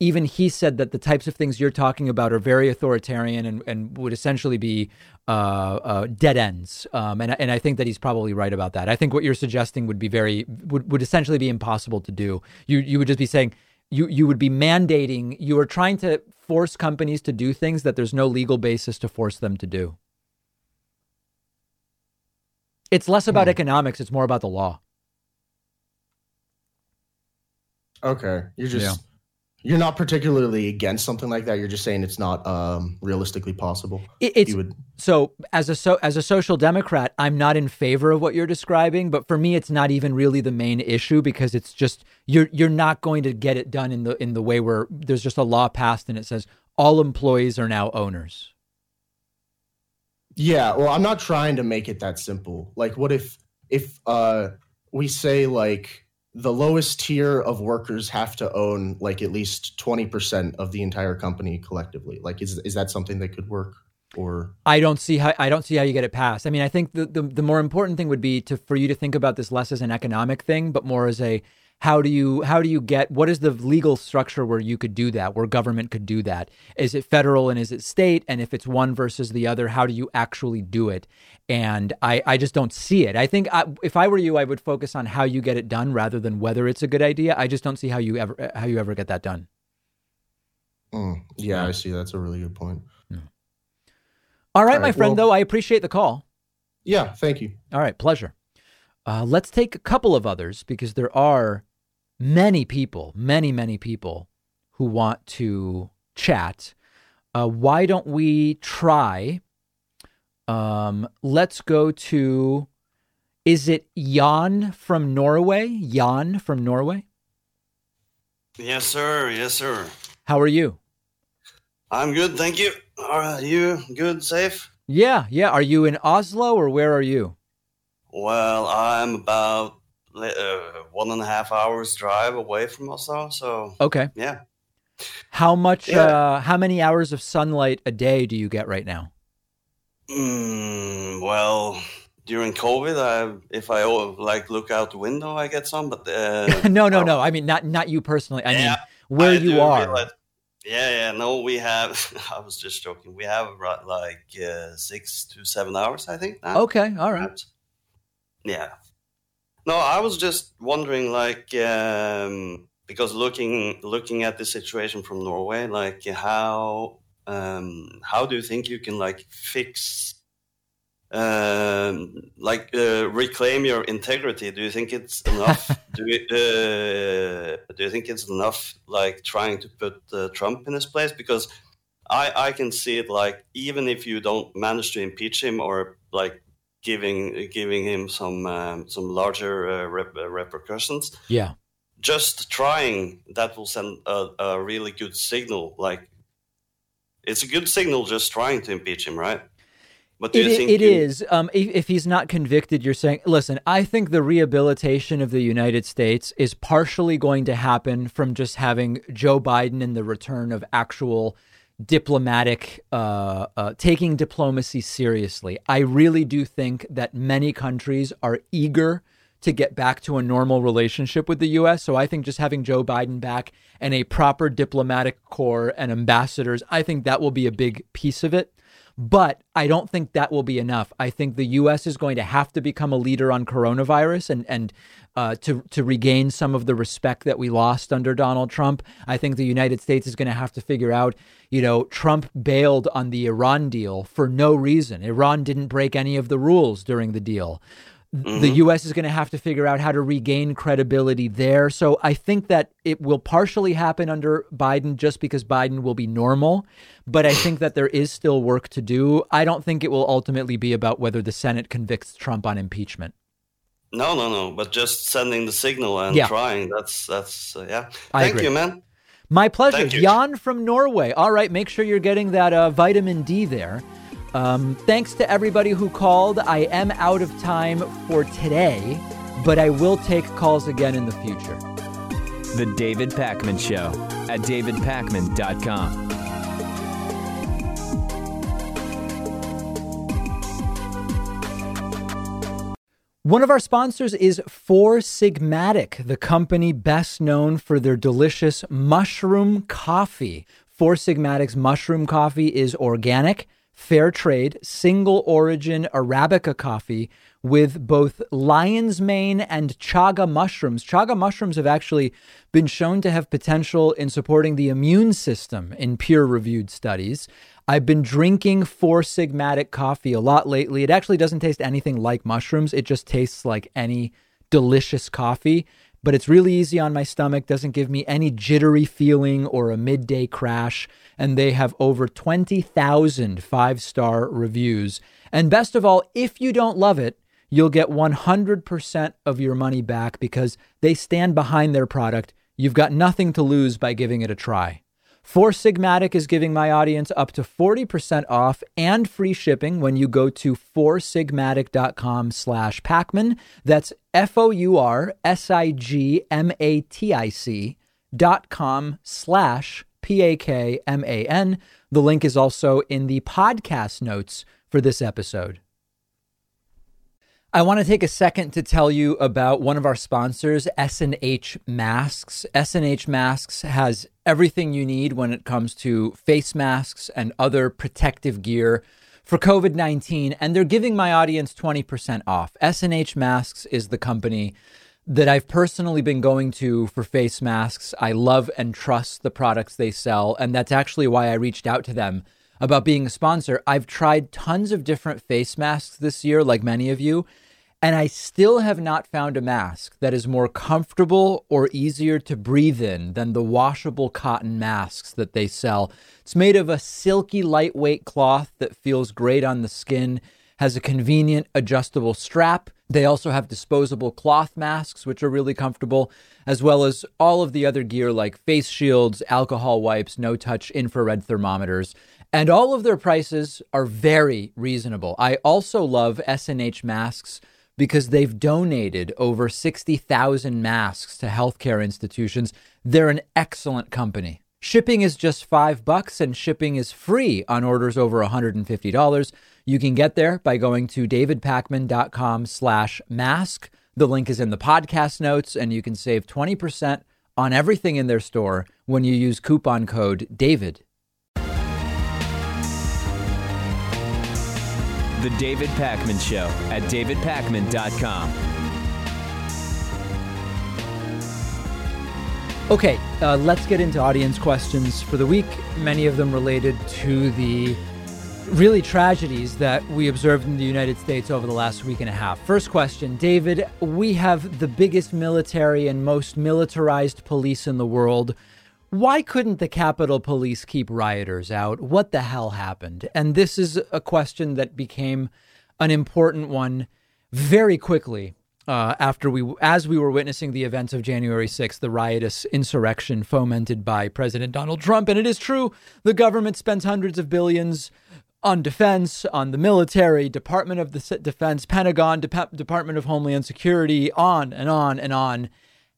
even he said that the types of things you're talking about are very authoritarian and, and would essentially be uh, uh, dead ends. Um, and and I think that he's probably right about that. I think what you're suggesting would be very would, would essentially be impossible to do. You you would just be saying you you would be mandating. You are trying to force companies to do things that there's no legal basis to force them to do. It's less about economics. It's more about the law. Okay. You're just you're not particularly against something like that. You're just saying it's not um realistically possible. It- it's you would so as a so as a social democrat, I'm not in favor of what you're describing, but for me, it's not even really the main issue because it's just you're you're not going to get it done in the in the way where there's just a law passed and it says all employees are now owners. Yeah, well, I'm not trying to make it that simple. Like what if if uh we say like the lowest tier of workers have to own like at least 20% of the entire company collectively. Like is is that something that could work or I don't see how I don't see how you get it passed. I mean, I think the, the the more important thing would be to for you to think about this less as an economic thing, but more as a how do you how do you get what is the legal structure where you could do that, where government could do that? Is it federal and is it state? And if it's one versus the other, how do you actually do it? And I I just don't see it. I think I, if I were you, I would focus on how you get it done rather than whether it's a good idea. I just don't see how you ever how you ever get that done. Mm, yeah, I see. That's a really good point. All right, All my friend. well- though I appreciate the call. Yeah, thank you. All right, pleasure. Uh, let's take a couple of others because there are many people, many, many people who want to chat. Uh, why don't we try? Um, let's go to. Is it Jan from Norway? Jan from Norway. Yes, sir. Yes, sir. How are you? I'm good, thank you. Are you good, safe? Yeah, yeah. Are you in Oslo or where are you? Well, I'm about uh, one and a half hours drive away from Oslo, so Okay. yeah. How much? Yeah. Uh, how many hours of sunlight a day do you get right now? Mm, well, during COVID, I if I oh, like look out the window, I get some, but uh, no, no, no. I mean, not not you personally. I mean, where I you are. realize- yeah, yeah. No, we have. I was just joking. We have like uh, six to seven hours, I think. now. Okay, all right. Yeah. No, I was just wondering, like, um, because looking looking at the situation from Norway, like, how um, how do you think you can like fix, um, like, uh, reclaim your integrity? Do you think it's enough? do you, uh, do you think it's enough, like, trying to put uh, Trump in his place? Because I I can see it like even if you don't manage to impeach him or like giving giving him some um, some larger uh, rep- uh, repercussions. Yeah. Just trying that will send a, a really good signal. Like it's a good signal just trying to impeach him, right? But do It, you think it you- is. Um, if, if he's not convicted, you're saying, listen, I think the rehabilitation of the United States is partially going to happen from just having Joe Biden and the return of actual diplomatic, uh, uh, taking diplomacy seriously. I really do think that many countries are eager to get back to a normal relationship with the U.S. So I think just having Joe Biden back and a proper diplomatic corps and ambassadors, I think that will be a big piece of it. But I don't think that will be enough. I think the U.S. is going to have to become a leader on coronavirus and and uh, to to regain some of the respect that we lost under Donald Trump. I think the United States is going to have to figure out. You know, Trump bailed on the Iran deal for no reason. Iran didn't break any of the rules during the deal the US is going to have to figure out how to regain credibility there. So I think that it will partially happen under Biden just because Biden will be normal. But I think that there is still work to do. I don't think it will ultimately be about whether the Senate convicts Trump on impeachment. No, no, no. But just sending the signal and Yeah. trying. That's that's uh, yeah. Thank you, man. My pleasure. Jan from Norway. All right, make sure you're getting that uh, vitamin D there. Um, thanks to everybody who called. I am out of time for today, but I will take calls again in the future. The David Pakman Show at davidpakman.com. One of our sponsors is Four Sigmatic, the company best known for their delicious mushroom coffee. Four Sigmatic's mushroom coffee is organic, fair trade, single origin Arabica coffee with both lion's mane and chaga mushrooms. Chaga mushrooms have actually been shown to have potential in supporting the immune system in peer reviewed studies. I've been drinking Four Sigmatic coffee a lot lately. It actually doesn't taste anything like mushrooms, it just tastes like any delicious coffee. But it's really easy on my stomach, doesn't give me any jittery feeling or a midday crash. And they have over 20,000 five star reviews. And best of all, if you don't love it, you'll get 100% of your money back because they stand behind their product. You've got nothing to lose by giving it a try. Four Sigmatic is giving my audience up to 40% off and free shipping when you go to foursigmatic.com slash Pakman. That's F-O-U-R-S-I-G-M-A-T-I-C dot com slash P-A-K-M-A-N. The link is also in the podcast notes for this episode. I want to take a second to tell you about one of our sponsors, S&H Masks. S&H Masks has everything you need when it comes to face masks and other protective gear for COVID-19 and they're giving my audience 20% off. S&H Masks is the company that I've personally been going to for face masks. I love and trust the products they sell and that's actually why I reached out to them about being a sponsor. I've tried tons of different face masks this year, like many of you, and I still have not found a mask that is more comfortable or easier to breathe in than the washable cotton masks that they sell. It's made of a silky, lightweight cloth that feels great on the skin, has a convenient adjustable strap. They also have disposable cloth masks, which are really comfortable, as well as all of the other gear like face shields, alcohol wipes, no touch infrared thermometers. And all of their prices are very reasonable. I also love S&H masks because they've donated over 60,000 masks to healthcare institutions. They're an excellent company. Shipping is just 5 bucks and shipping is free on orders over $150. You can get there by going to davidpakman.com slash mask. The link is in the podcast notes and you can save 20% on everything in their store when you use coupon code DAVID. The David Pakman Show at davidpakman.com. Okay, uh, let's get into audience questions for the week. Many of them related to the really tragedies that we observed in the United States over the last week and a half. First question David, we have the biggest military and most militarized police in the world. Why couldn't the Capitol Police keep rioters out? What the hell happened? And this is a question that became an important one very quickly uh, after we, as we were witnessing the events of January 6th, the riotous insurrection fomented by President Donald Trump. And it is true, the government spends hundreds of billions on defense, on the military, Department of the Defense, Pentagon, Dep- Department of Homeland Security, on and on and on.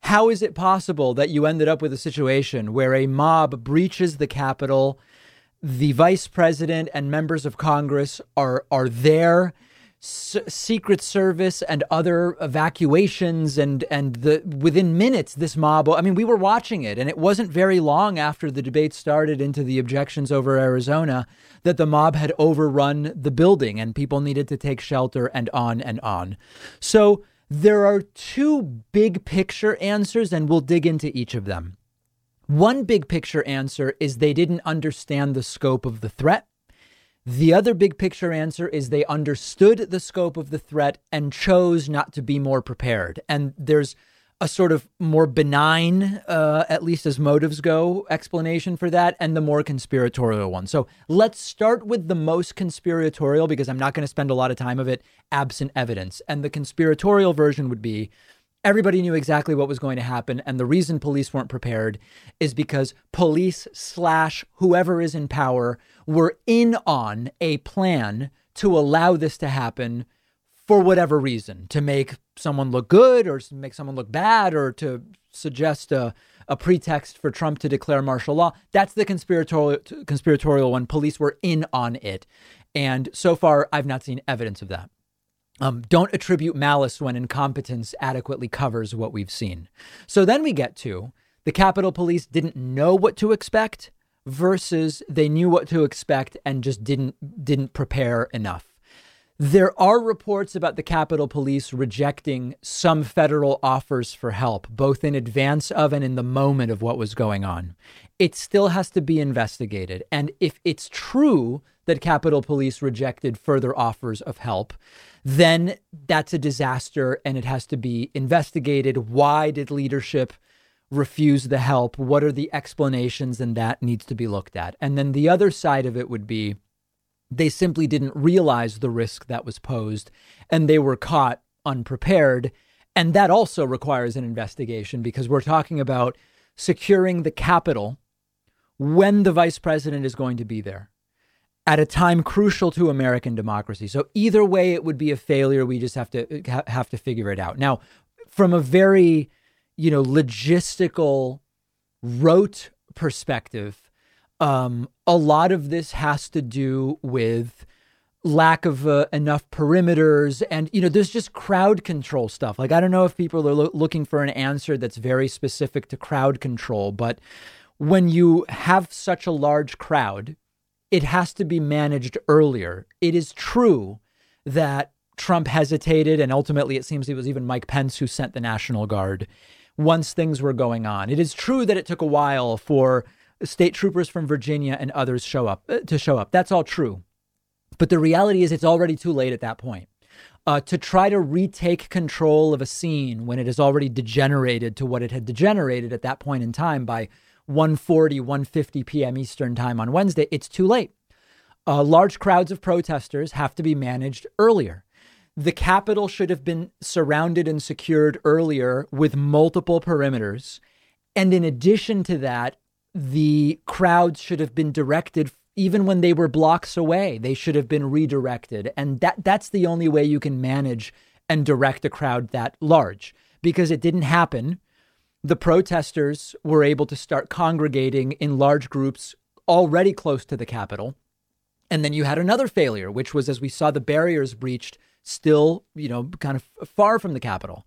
How is it possible that you ended up with a situation where a mob breaches the Capitol? The vice president and members of Congress are are there S- Secret Service and other evacuations and and the within minutes this mob I mean we were watching it and it wasn't very long after the debate started into the objections over Arizona that the mob had overrun the building and people needed to take shelter and on and on. So there are two big picture answers and we'll dig into each of them. One big picture answer is they didn't understand the scope of the threat. The other big picture answer is they understood the scope of the threat and chose not to be more prepared. And there's a sort of more benign, uh, at least as motives go, explanation for that, and the more conspiratorial one. So let's start with the most conspiratorial because I'm not going to spend a lot of time of it absent evidence. And the conspiratorial version would be everybody knew exactly what was going to happen. And the reason police weren't prepared is because police slash whoever is in power were in on a plan to allow this to happen for whatever reason to make someone look good or make someone look bad or to suggest a, a pretext for Trump to declare martial law. That's the conspiratorial, conspiratorial one. Police were in on it. And so far, I've not seen evidence of that. Um, don't attribute malice when incompetence adequately covers what we've seen. So then we get to the Capitol Police didn't know what to expect versus they knew what to expect and just didn't didn't prepare enough. There are reports about the Capitol Police rejecting some federal offers for help, both in advance of and in the moment of what was going on. It still has to be investigated. And if it's true that Capitol Police rejected further offers of help, then that's a disaster and it has to be investigated. Why did leadership refuse the help? What are the explanations? And that needs to be looked at. And then the other side of it would be they simply didn't realize the risk that was posed and they were caught unprepared. And that also requires an investigation because we're talking about securing the Capitol when the vice president is going to be there at a time crucial to American democracy. So either way, it would be a failure. We just have to have to figure it out. Now, from a very, you know, logistical, rote perspective, um, a lot of this has to do with lack of uh, enough perimeters and you know there's just crowd control stuff. Like i don't know if people are lo- looking for an answer that's very specific to crowd control but when you have such a large crowd it has to be managed earlier. It is true that trump hesitated and ultimately it seems it was even mike pence who sent the national guard once things were going on. It is true that it took a while for state troopers from Virginia and others show up uh, to show up. That's all true. But the reality is it's already too late at that point. Uh, to try to retake control of a scene when it has already degenerated to what it had degenerated at that point in time by 1:40, 1:50 p.m. Eastern time on Wednesday, it's too late. Uh, large crowds of protesters have to be managed earlier. The Capitol should have been surrounded and secured earlier with multiple perimeters. And in addition to that, the crowds should have been directed even when they were blocks away. They should have been redirected. And that that's the only way you can manage and direct a crowd that large. Because it didn't happen. The protesters were able to start congregating in large groups already close to the capitol. And then you had another failure which was as we saw the barriers breached still you know kind of far from the capitol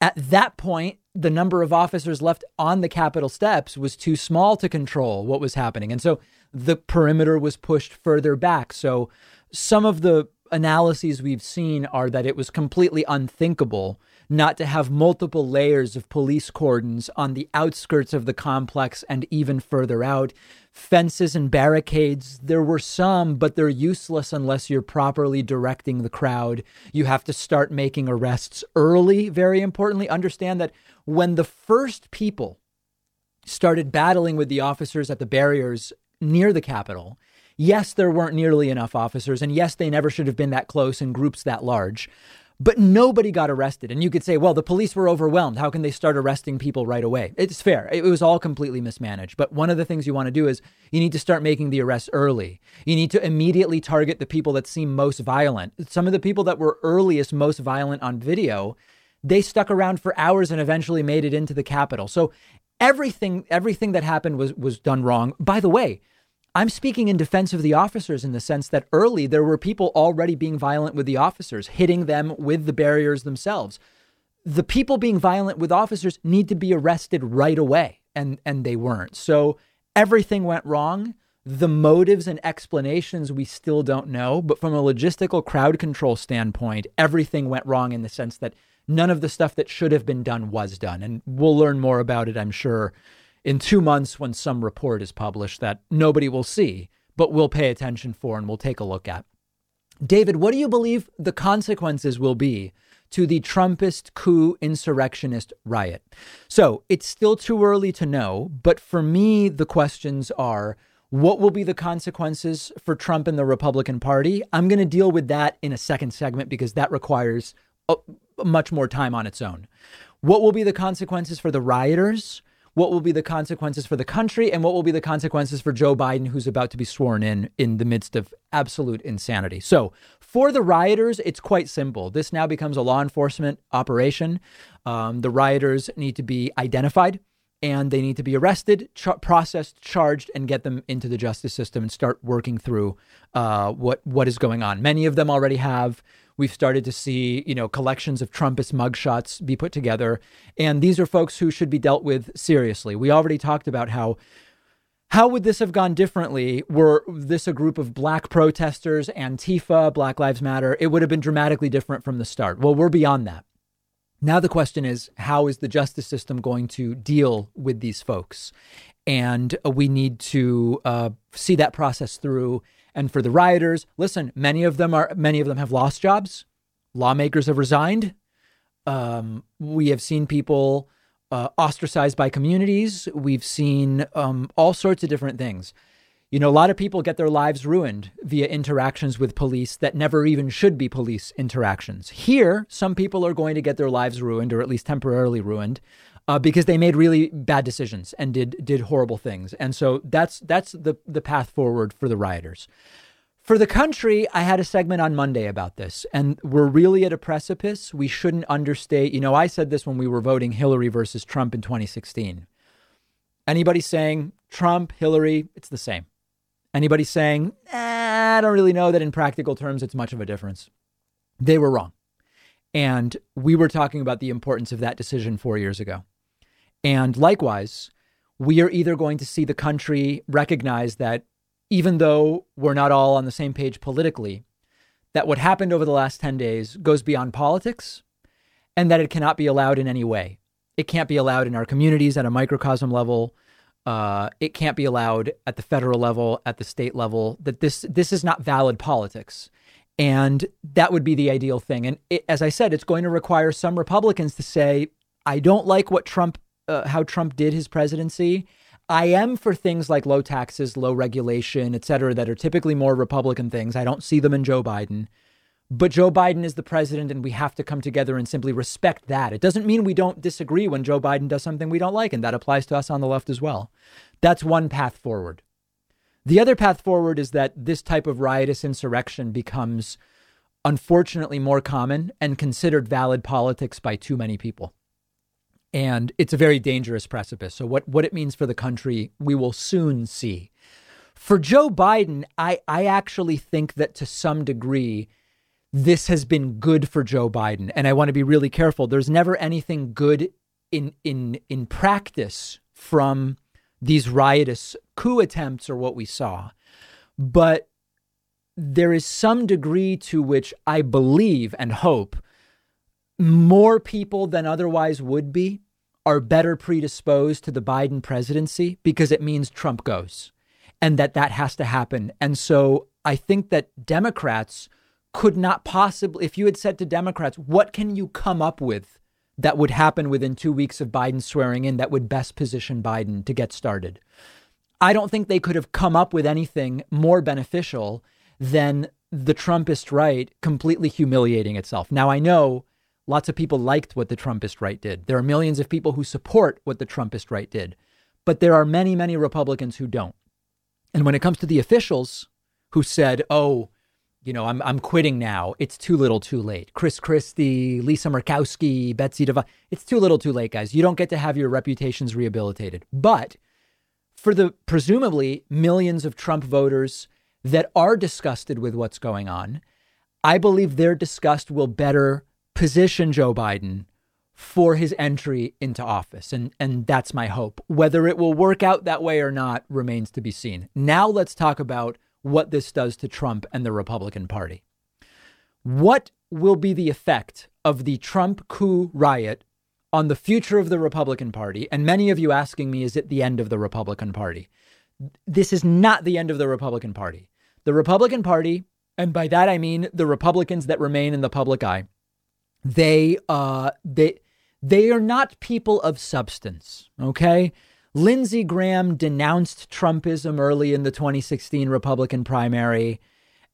at that point, the number of officers left on the Capitol steps was too small to control what was happening. And so the perimeter was pushed further back. So some of the analyses we've seen are that it was completely unthinkable not to have multiple layers of police cordons on the outskirts of the complex and even further out. Fences and barricades, there were some, but they're useless unless you're properly directing the crowd. You have to start making arrests early, very importantly. Understand that when the first people started battling with the officers at the barriers near the Capitol, yes, there weren't nearly enough officers, and yes, they never should have been that close in groups that large. But nobody got arrested. And you could say, well, the police were overwhelmed. How can they start arresting people right away? It's fair. It was all completely mismanaged. But one of the things you want to do is you need to start making the arrests early. You need to immediately target the people that seem most violent. Some of the people that were earliest, most violent on video, they stuck around for hours and eventually made it into the Capitol. So everything, everything that happened was was done wrong. By the way, I'm speaking in defense of the officers in the sense that early there were people already being violent with the officers, hitting them with the barriers themselves. The people being violent with officers need to be arrested right away, and, and they weren't. So everything went wrong. The motives and explanations we still don't know, but from a logistical crowd control standpoint, everything went wrong in the sense that none of the stuff that should have been done was done. And we'll learn more about it, I'm sure, in two months when some report is published that nobody will see, but we'll pay attention for and we'll take a look at. David, what do you believe the consequences will be to the Trumpist coup insurrectionist riot? So it's still too early to know, but for me, the questions are what will be the consequences for Trump and the Republican Party? I'm going to deal with that in a second segment because that requires a, much more time on its own. What will be the consequences for the rioters? What will be the consequences for the country and what will be the consequences for Joe Biden, who's about to be sworn in in the midst of absolute insanity. So, for the rioters, it's quite simple. This now becomes a law enforcement operation. Um, the rioters need to be identified and they need to be arrested, processed, charged, and get them into the justice system and start working through uh, what what is going on. Many of them already have. We've started to see, you know, collections of Trumpist mugshots be put together, and these are folks who should be dealt with seriously. We already talked about how how would this have gone differently were this a group of black protesters, Antifa, Black Lives Matter? It would have been dramatically different from the start. Well, we're beyond that. Now the question is, how is the justice system going to deal with these folks? And we need to uh, see that process through and for the rioters, listen, many of them are many of them have lost jobs. Lawmakers have resigned. Um, we have seen people uh, ostracized by communities. We've seen um, all sorts of different things. You know, a lot of people get their lives ruined via interactions with police that never even should be police interactions. Here, some people are going to get their lives ruined, or at least temporarily ruined, uh, because they made really bad decisions and did did horrible things. And so that's that's the the path forward for the rioters. For the country, I had a segment on Monday about this, and we're really at a precipice. We shouldn't understate. You know, I said this when we were voting Hillary versus Trump in 2016. Anybody saying Trump, Hillary, it's the same. Anybody saying, eh, I don't really know that in practical terms it's much of a difference. They were wrong. And we were talking about the importance of that decision four years ago. And likewise, we are either going to see the country recognize that even though we're not all on the same page politically, that what happened over the last 10 days goes beyond politics and that it cannot be allowed in any way. It can't be allowed in our communities at a microcosm level. Uh, it can't be allowed at the federal level, at the state level. That this this is not valid politics, and that would be the ideal thing. And it, as I said, it's going to require some Republicans to say, "I don't like what Trump uh, how Trump did his presidency. I am for things like low taxes, low regulation, et cetera, that are typically more Republican things. I don't see them in Joe Biden. But Joe Biden is the president, and we have to come together and simply respect that. It doesn't mean we don't disagree when Joe Biden does something we don't like, and that applies to us on the left as well. That's one path forward. The other path forward is that this type of riotous insurrection becomes, unfortunately, more common and considered valid politics by too many people and it's a very dangerous precipice. So what what it means for the country, we will soon see. For Joe Biden, I I actually think that to some degree this has been good for Joe Biden, and I want to be really careful. There's never anything good in in in practice from these riotous coup attempts or what we saw. But there is some degree to which I believe and hope more people than otherwise would be are better predisposed to the Biden presidency because it means Trump goes and that that has to happen. And so I think that Democrats could not possibly, if you had said to Democrats, what can you come up with that would happen within two weeks of Biden swearing in that would best position Biden to get started? I don't think they could have come up with anything more beneficial than the Trumpist right completely humiliating itself. Now, I know lots of people liked what the Trumpist right did. There are millions of people who support what the Trumpist right did, but there are many, many Republicans who don't. And when it comes to the officials who said, oh, you know, I'm, I'm quitting now. It's too little too late. Chris Christie, Lisa Murkowski, Betsy DeVos. It's too little too late, guys. You don't get to have your reputations rehabilitated. But for the presumably millions of Trump voters that are disgusted with what's going on, I believe their disgust will better position Joe Biden for his entry into office. And, and that's my hope. Whether it will work out that way or not remains to be seen. Now let's talk about what this does to Trump and the Republican Party. What will be the effect of the Trump coup riot on the future of the Republican Party? And many of you asking me, is it the end of the Republican Party? This is not the end of the Republican Party. The Republican Party, and by that I mean the Republicans that remain in the public eye, they uh they they are not people of substance, okay? Lindsey Graham denounced Trumpism early in the 2016 Republican primary,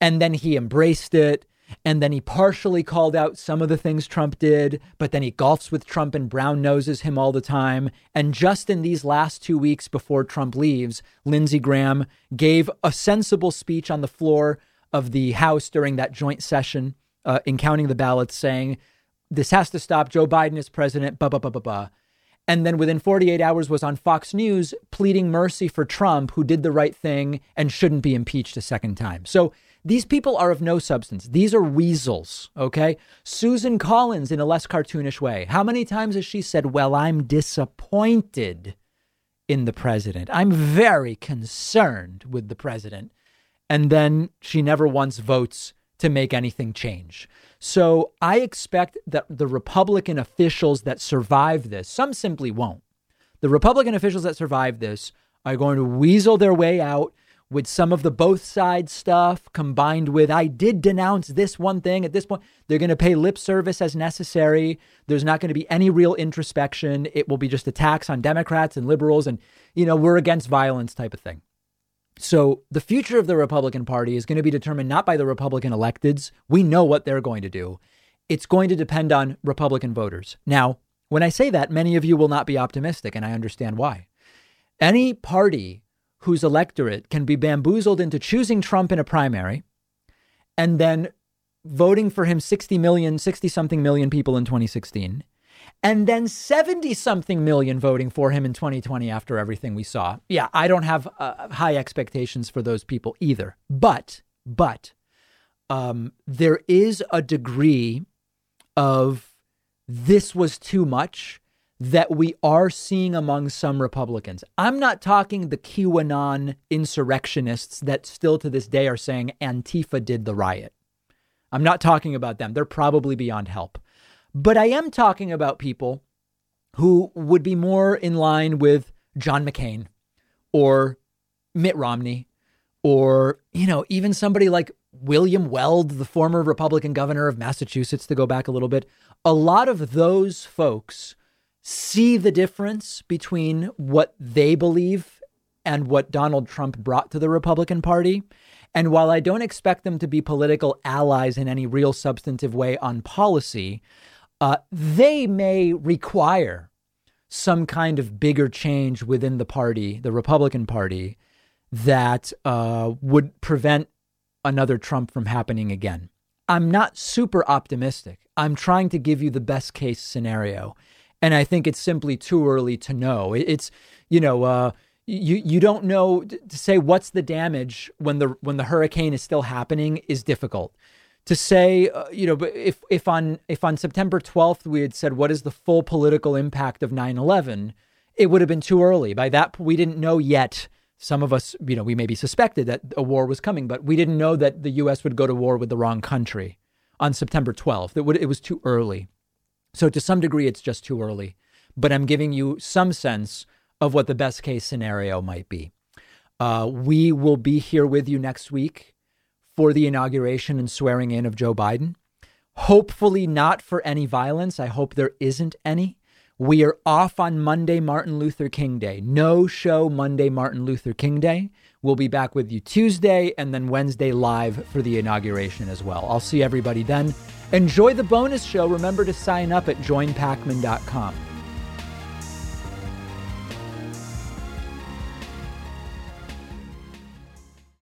and then he embraced it. And then he partially called out some of the things Trump did, but then he golfs with Trump and brown noses him all the time. And just in these last two weeks before Trump leaves, Lindsey Graham gave a sensible speech on the floor of the House during that joint session uh, in counting the ballots, saying, This has to stop. Joe Biden is president, blah, blah, blah, blah, blah and then within 48 hours was on Fox News pleading mercy for Trump, who did the right thing and shouldn't be impeached a second time. So these people are of no substance. These are weasels, okay? Susan Collins, in a less cartoonish way, how many times has she said, Well, I'm disappointed in the president? I'm very concerned with the president. And then she never once votes to make anything change. So I expect that the Republican officials that survive this, some simply won't. The Republican officials that survive this are going to weasel their way out with some of the both sides stuff combined with I did denounce this one thing at this point. They're going to pay lip service as necessary. There's not going to be any real introspection. It will be just attacks on Democrats and liberals and, you know, we're against violence type of thing. So the future of the Republican Party is going to be determined not by the Republican electeds. We know what they're going to do. It's going to depend on Republican voters. Now, when I say that, many of you will not be optimistic, and I understand why. Any party whose electorate can be bamboozled into choosing Trump in a primary and then voting for him 60 million, 60 something million people in 2016 and then 70 something million voting for him in 2020 after everything we saw. Yeah, I don't have uh, high expectations for those people either. But, but, um, there is a degree of this was too much that we are seeing among some Republicans. I'm not talking the QAnon insurrectionists that still to this day are saying Antifa did the riot. I'm not talking about them. They're probably beyond help. But I am talking about people who would be more in line with John McCain or Mitt Romney or, you know, even somebody like William Weld, the former Republican governor of Massachusetts, to go back a little bit. A lot of those folks see the difference between what they believe and what Donald Trump brought to the Republican Party. And while I don't expect them to be political allies in any real substantive way on policy, uh, they may require some kind of bigger change within the party, the Republican Party, that uh, would prevent another Trump from happening again. I'm not super optimistic. I'm trying to give you the best case scenario. And I think it's simply too early to know. It's, you know, uh, you you don't know to say what's the damage when the when the hurricane is still happening is difficult to say, uh, you know, if if on if on September 12th we had said what is the full political impact of 9/11, it would have been too early. By that we didn't know yet. Some of us, you know, we maybe suspected that a war was coming, but we didn't know that the U.S. would go to war with the wrong country on September 12th. It would it was too early. So to some degree, it's just too early. But I'm giving you some sense of what the best case scenario might be. Uh, we will be here with you next week for the inauguration and swearing in of Joe Biden. Hopefully, not for any violence. I hope there isn't any. We are off on Monday, Martin Luther King Day. No show Monday, Martin Luther King Day. We'll be back with you Tuesday and then Wednesday live for the inauguration as well. I'll see everybody then. Enjoy the bonus show. Remember to sign up at joinpakman.com.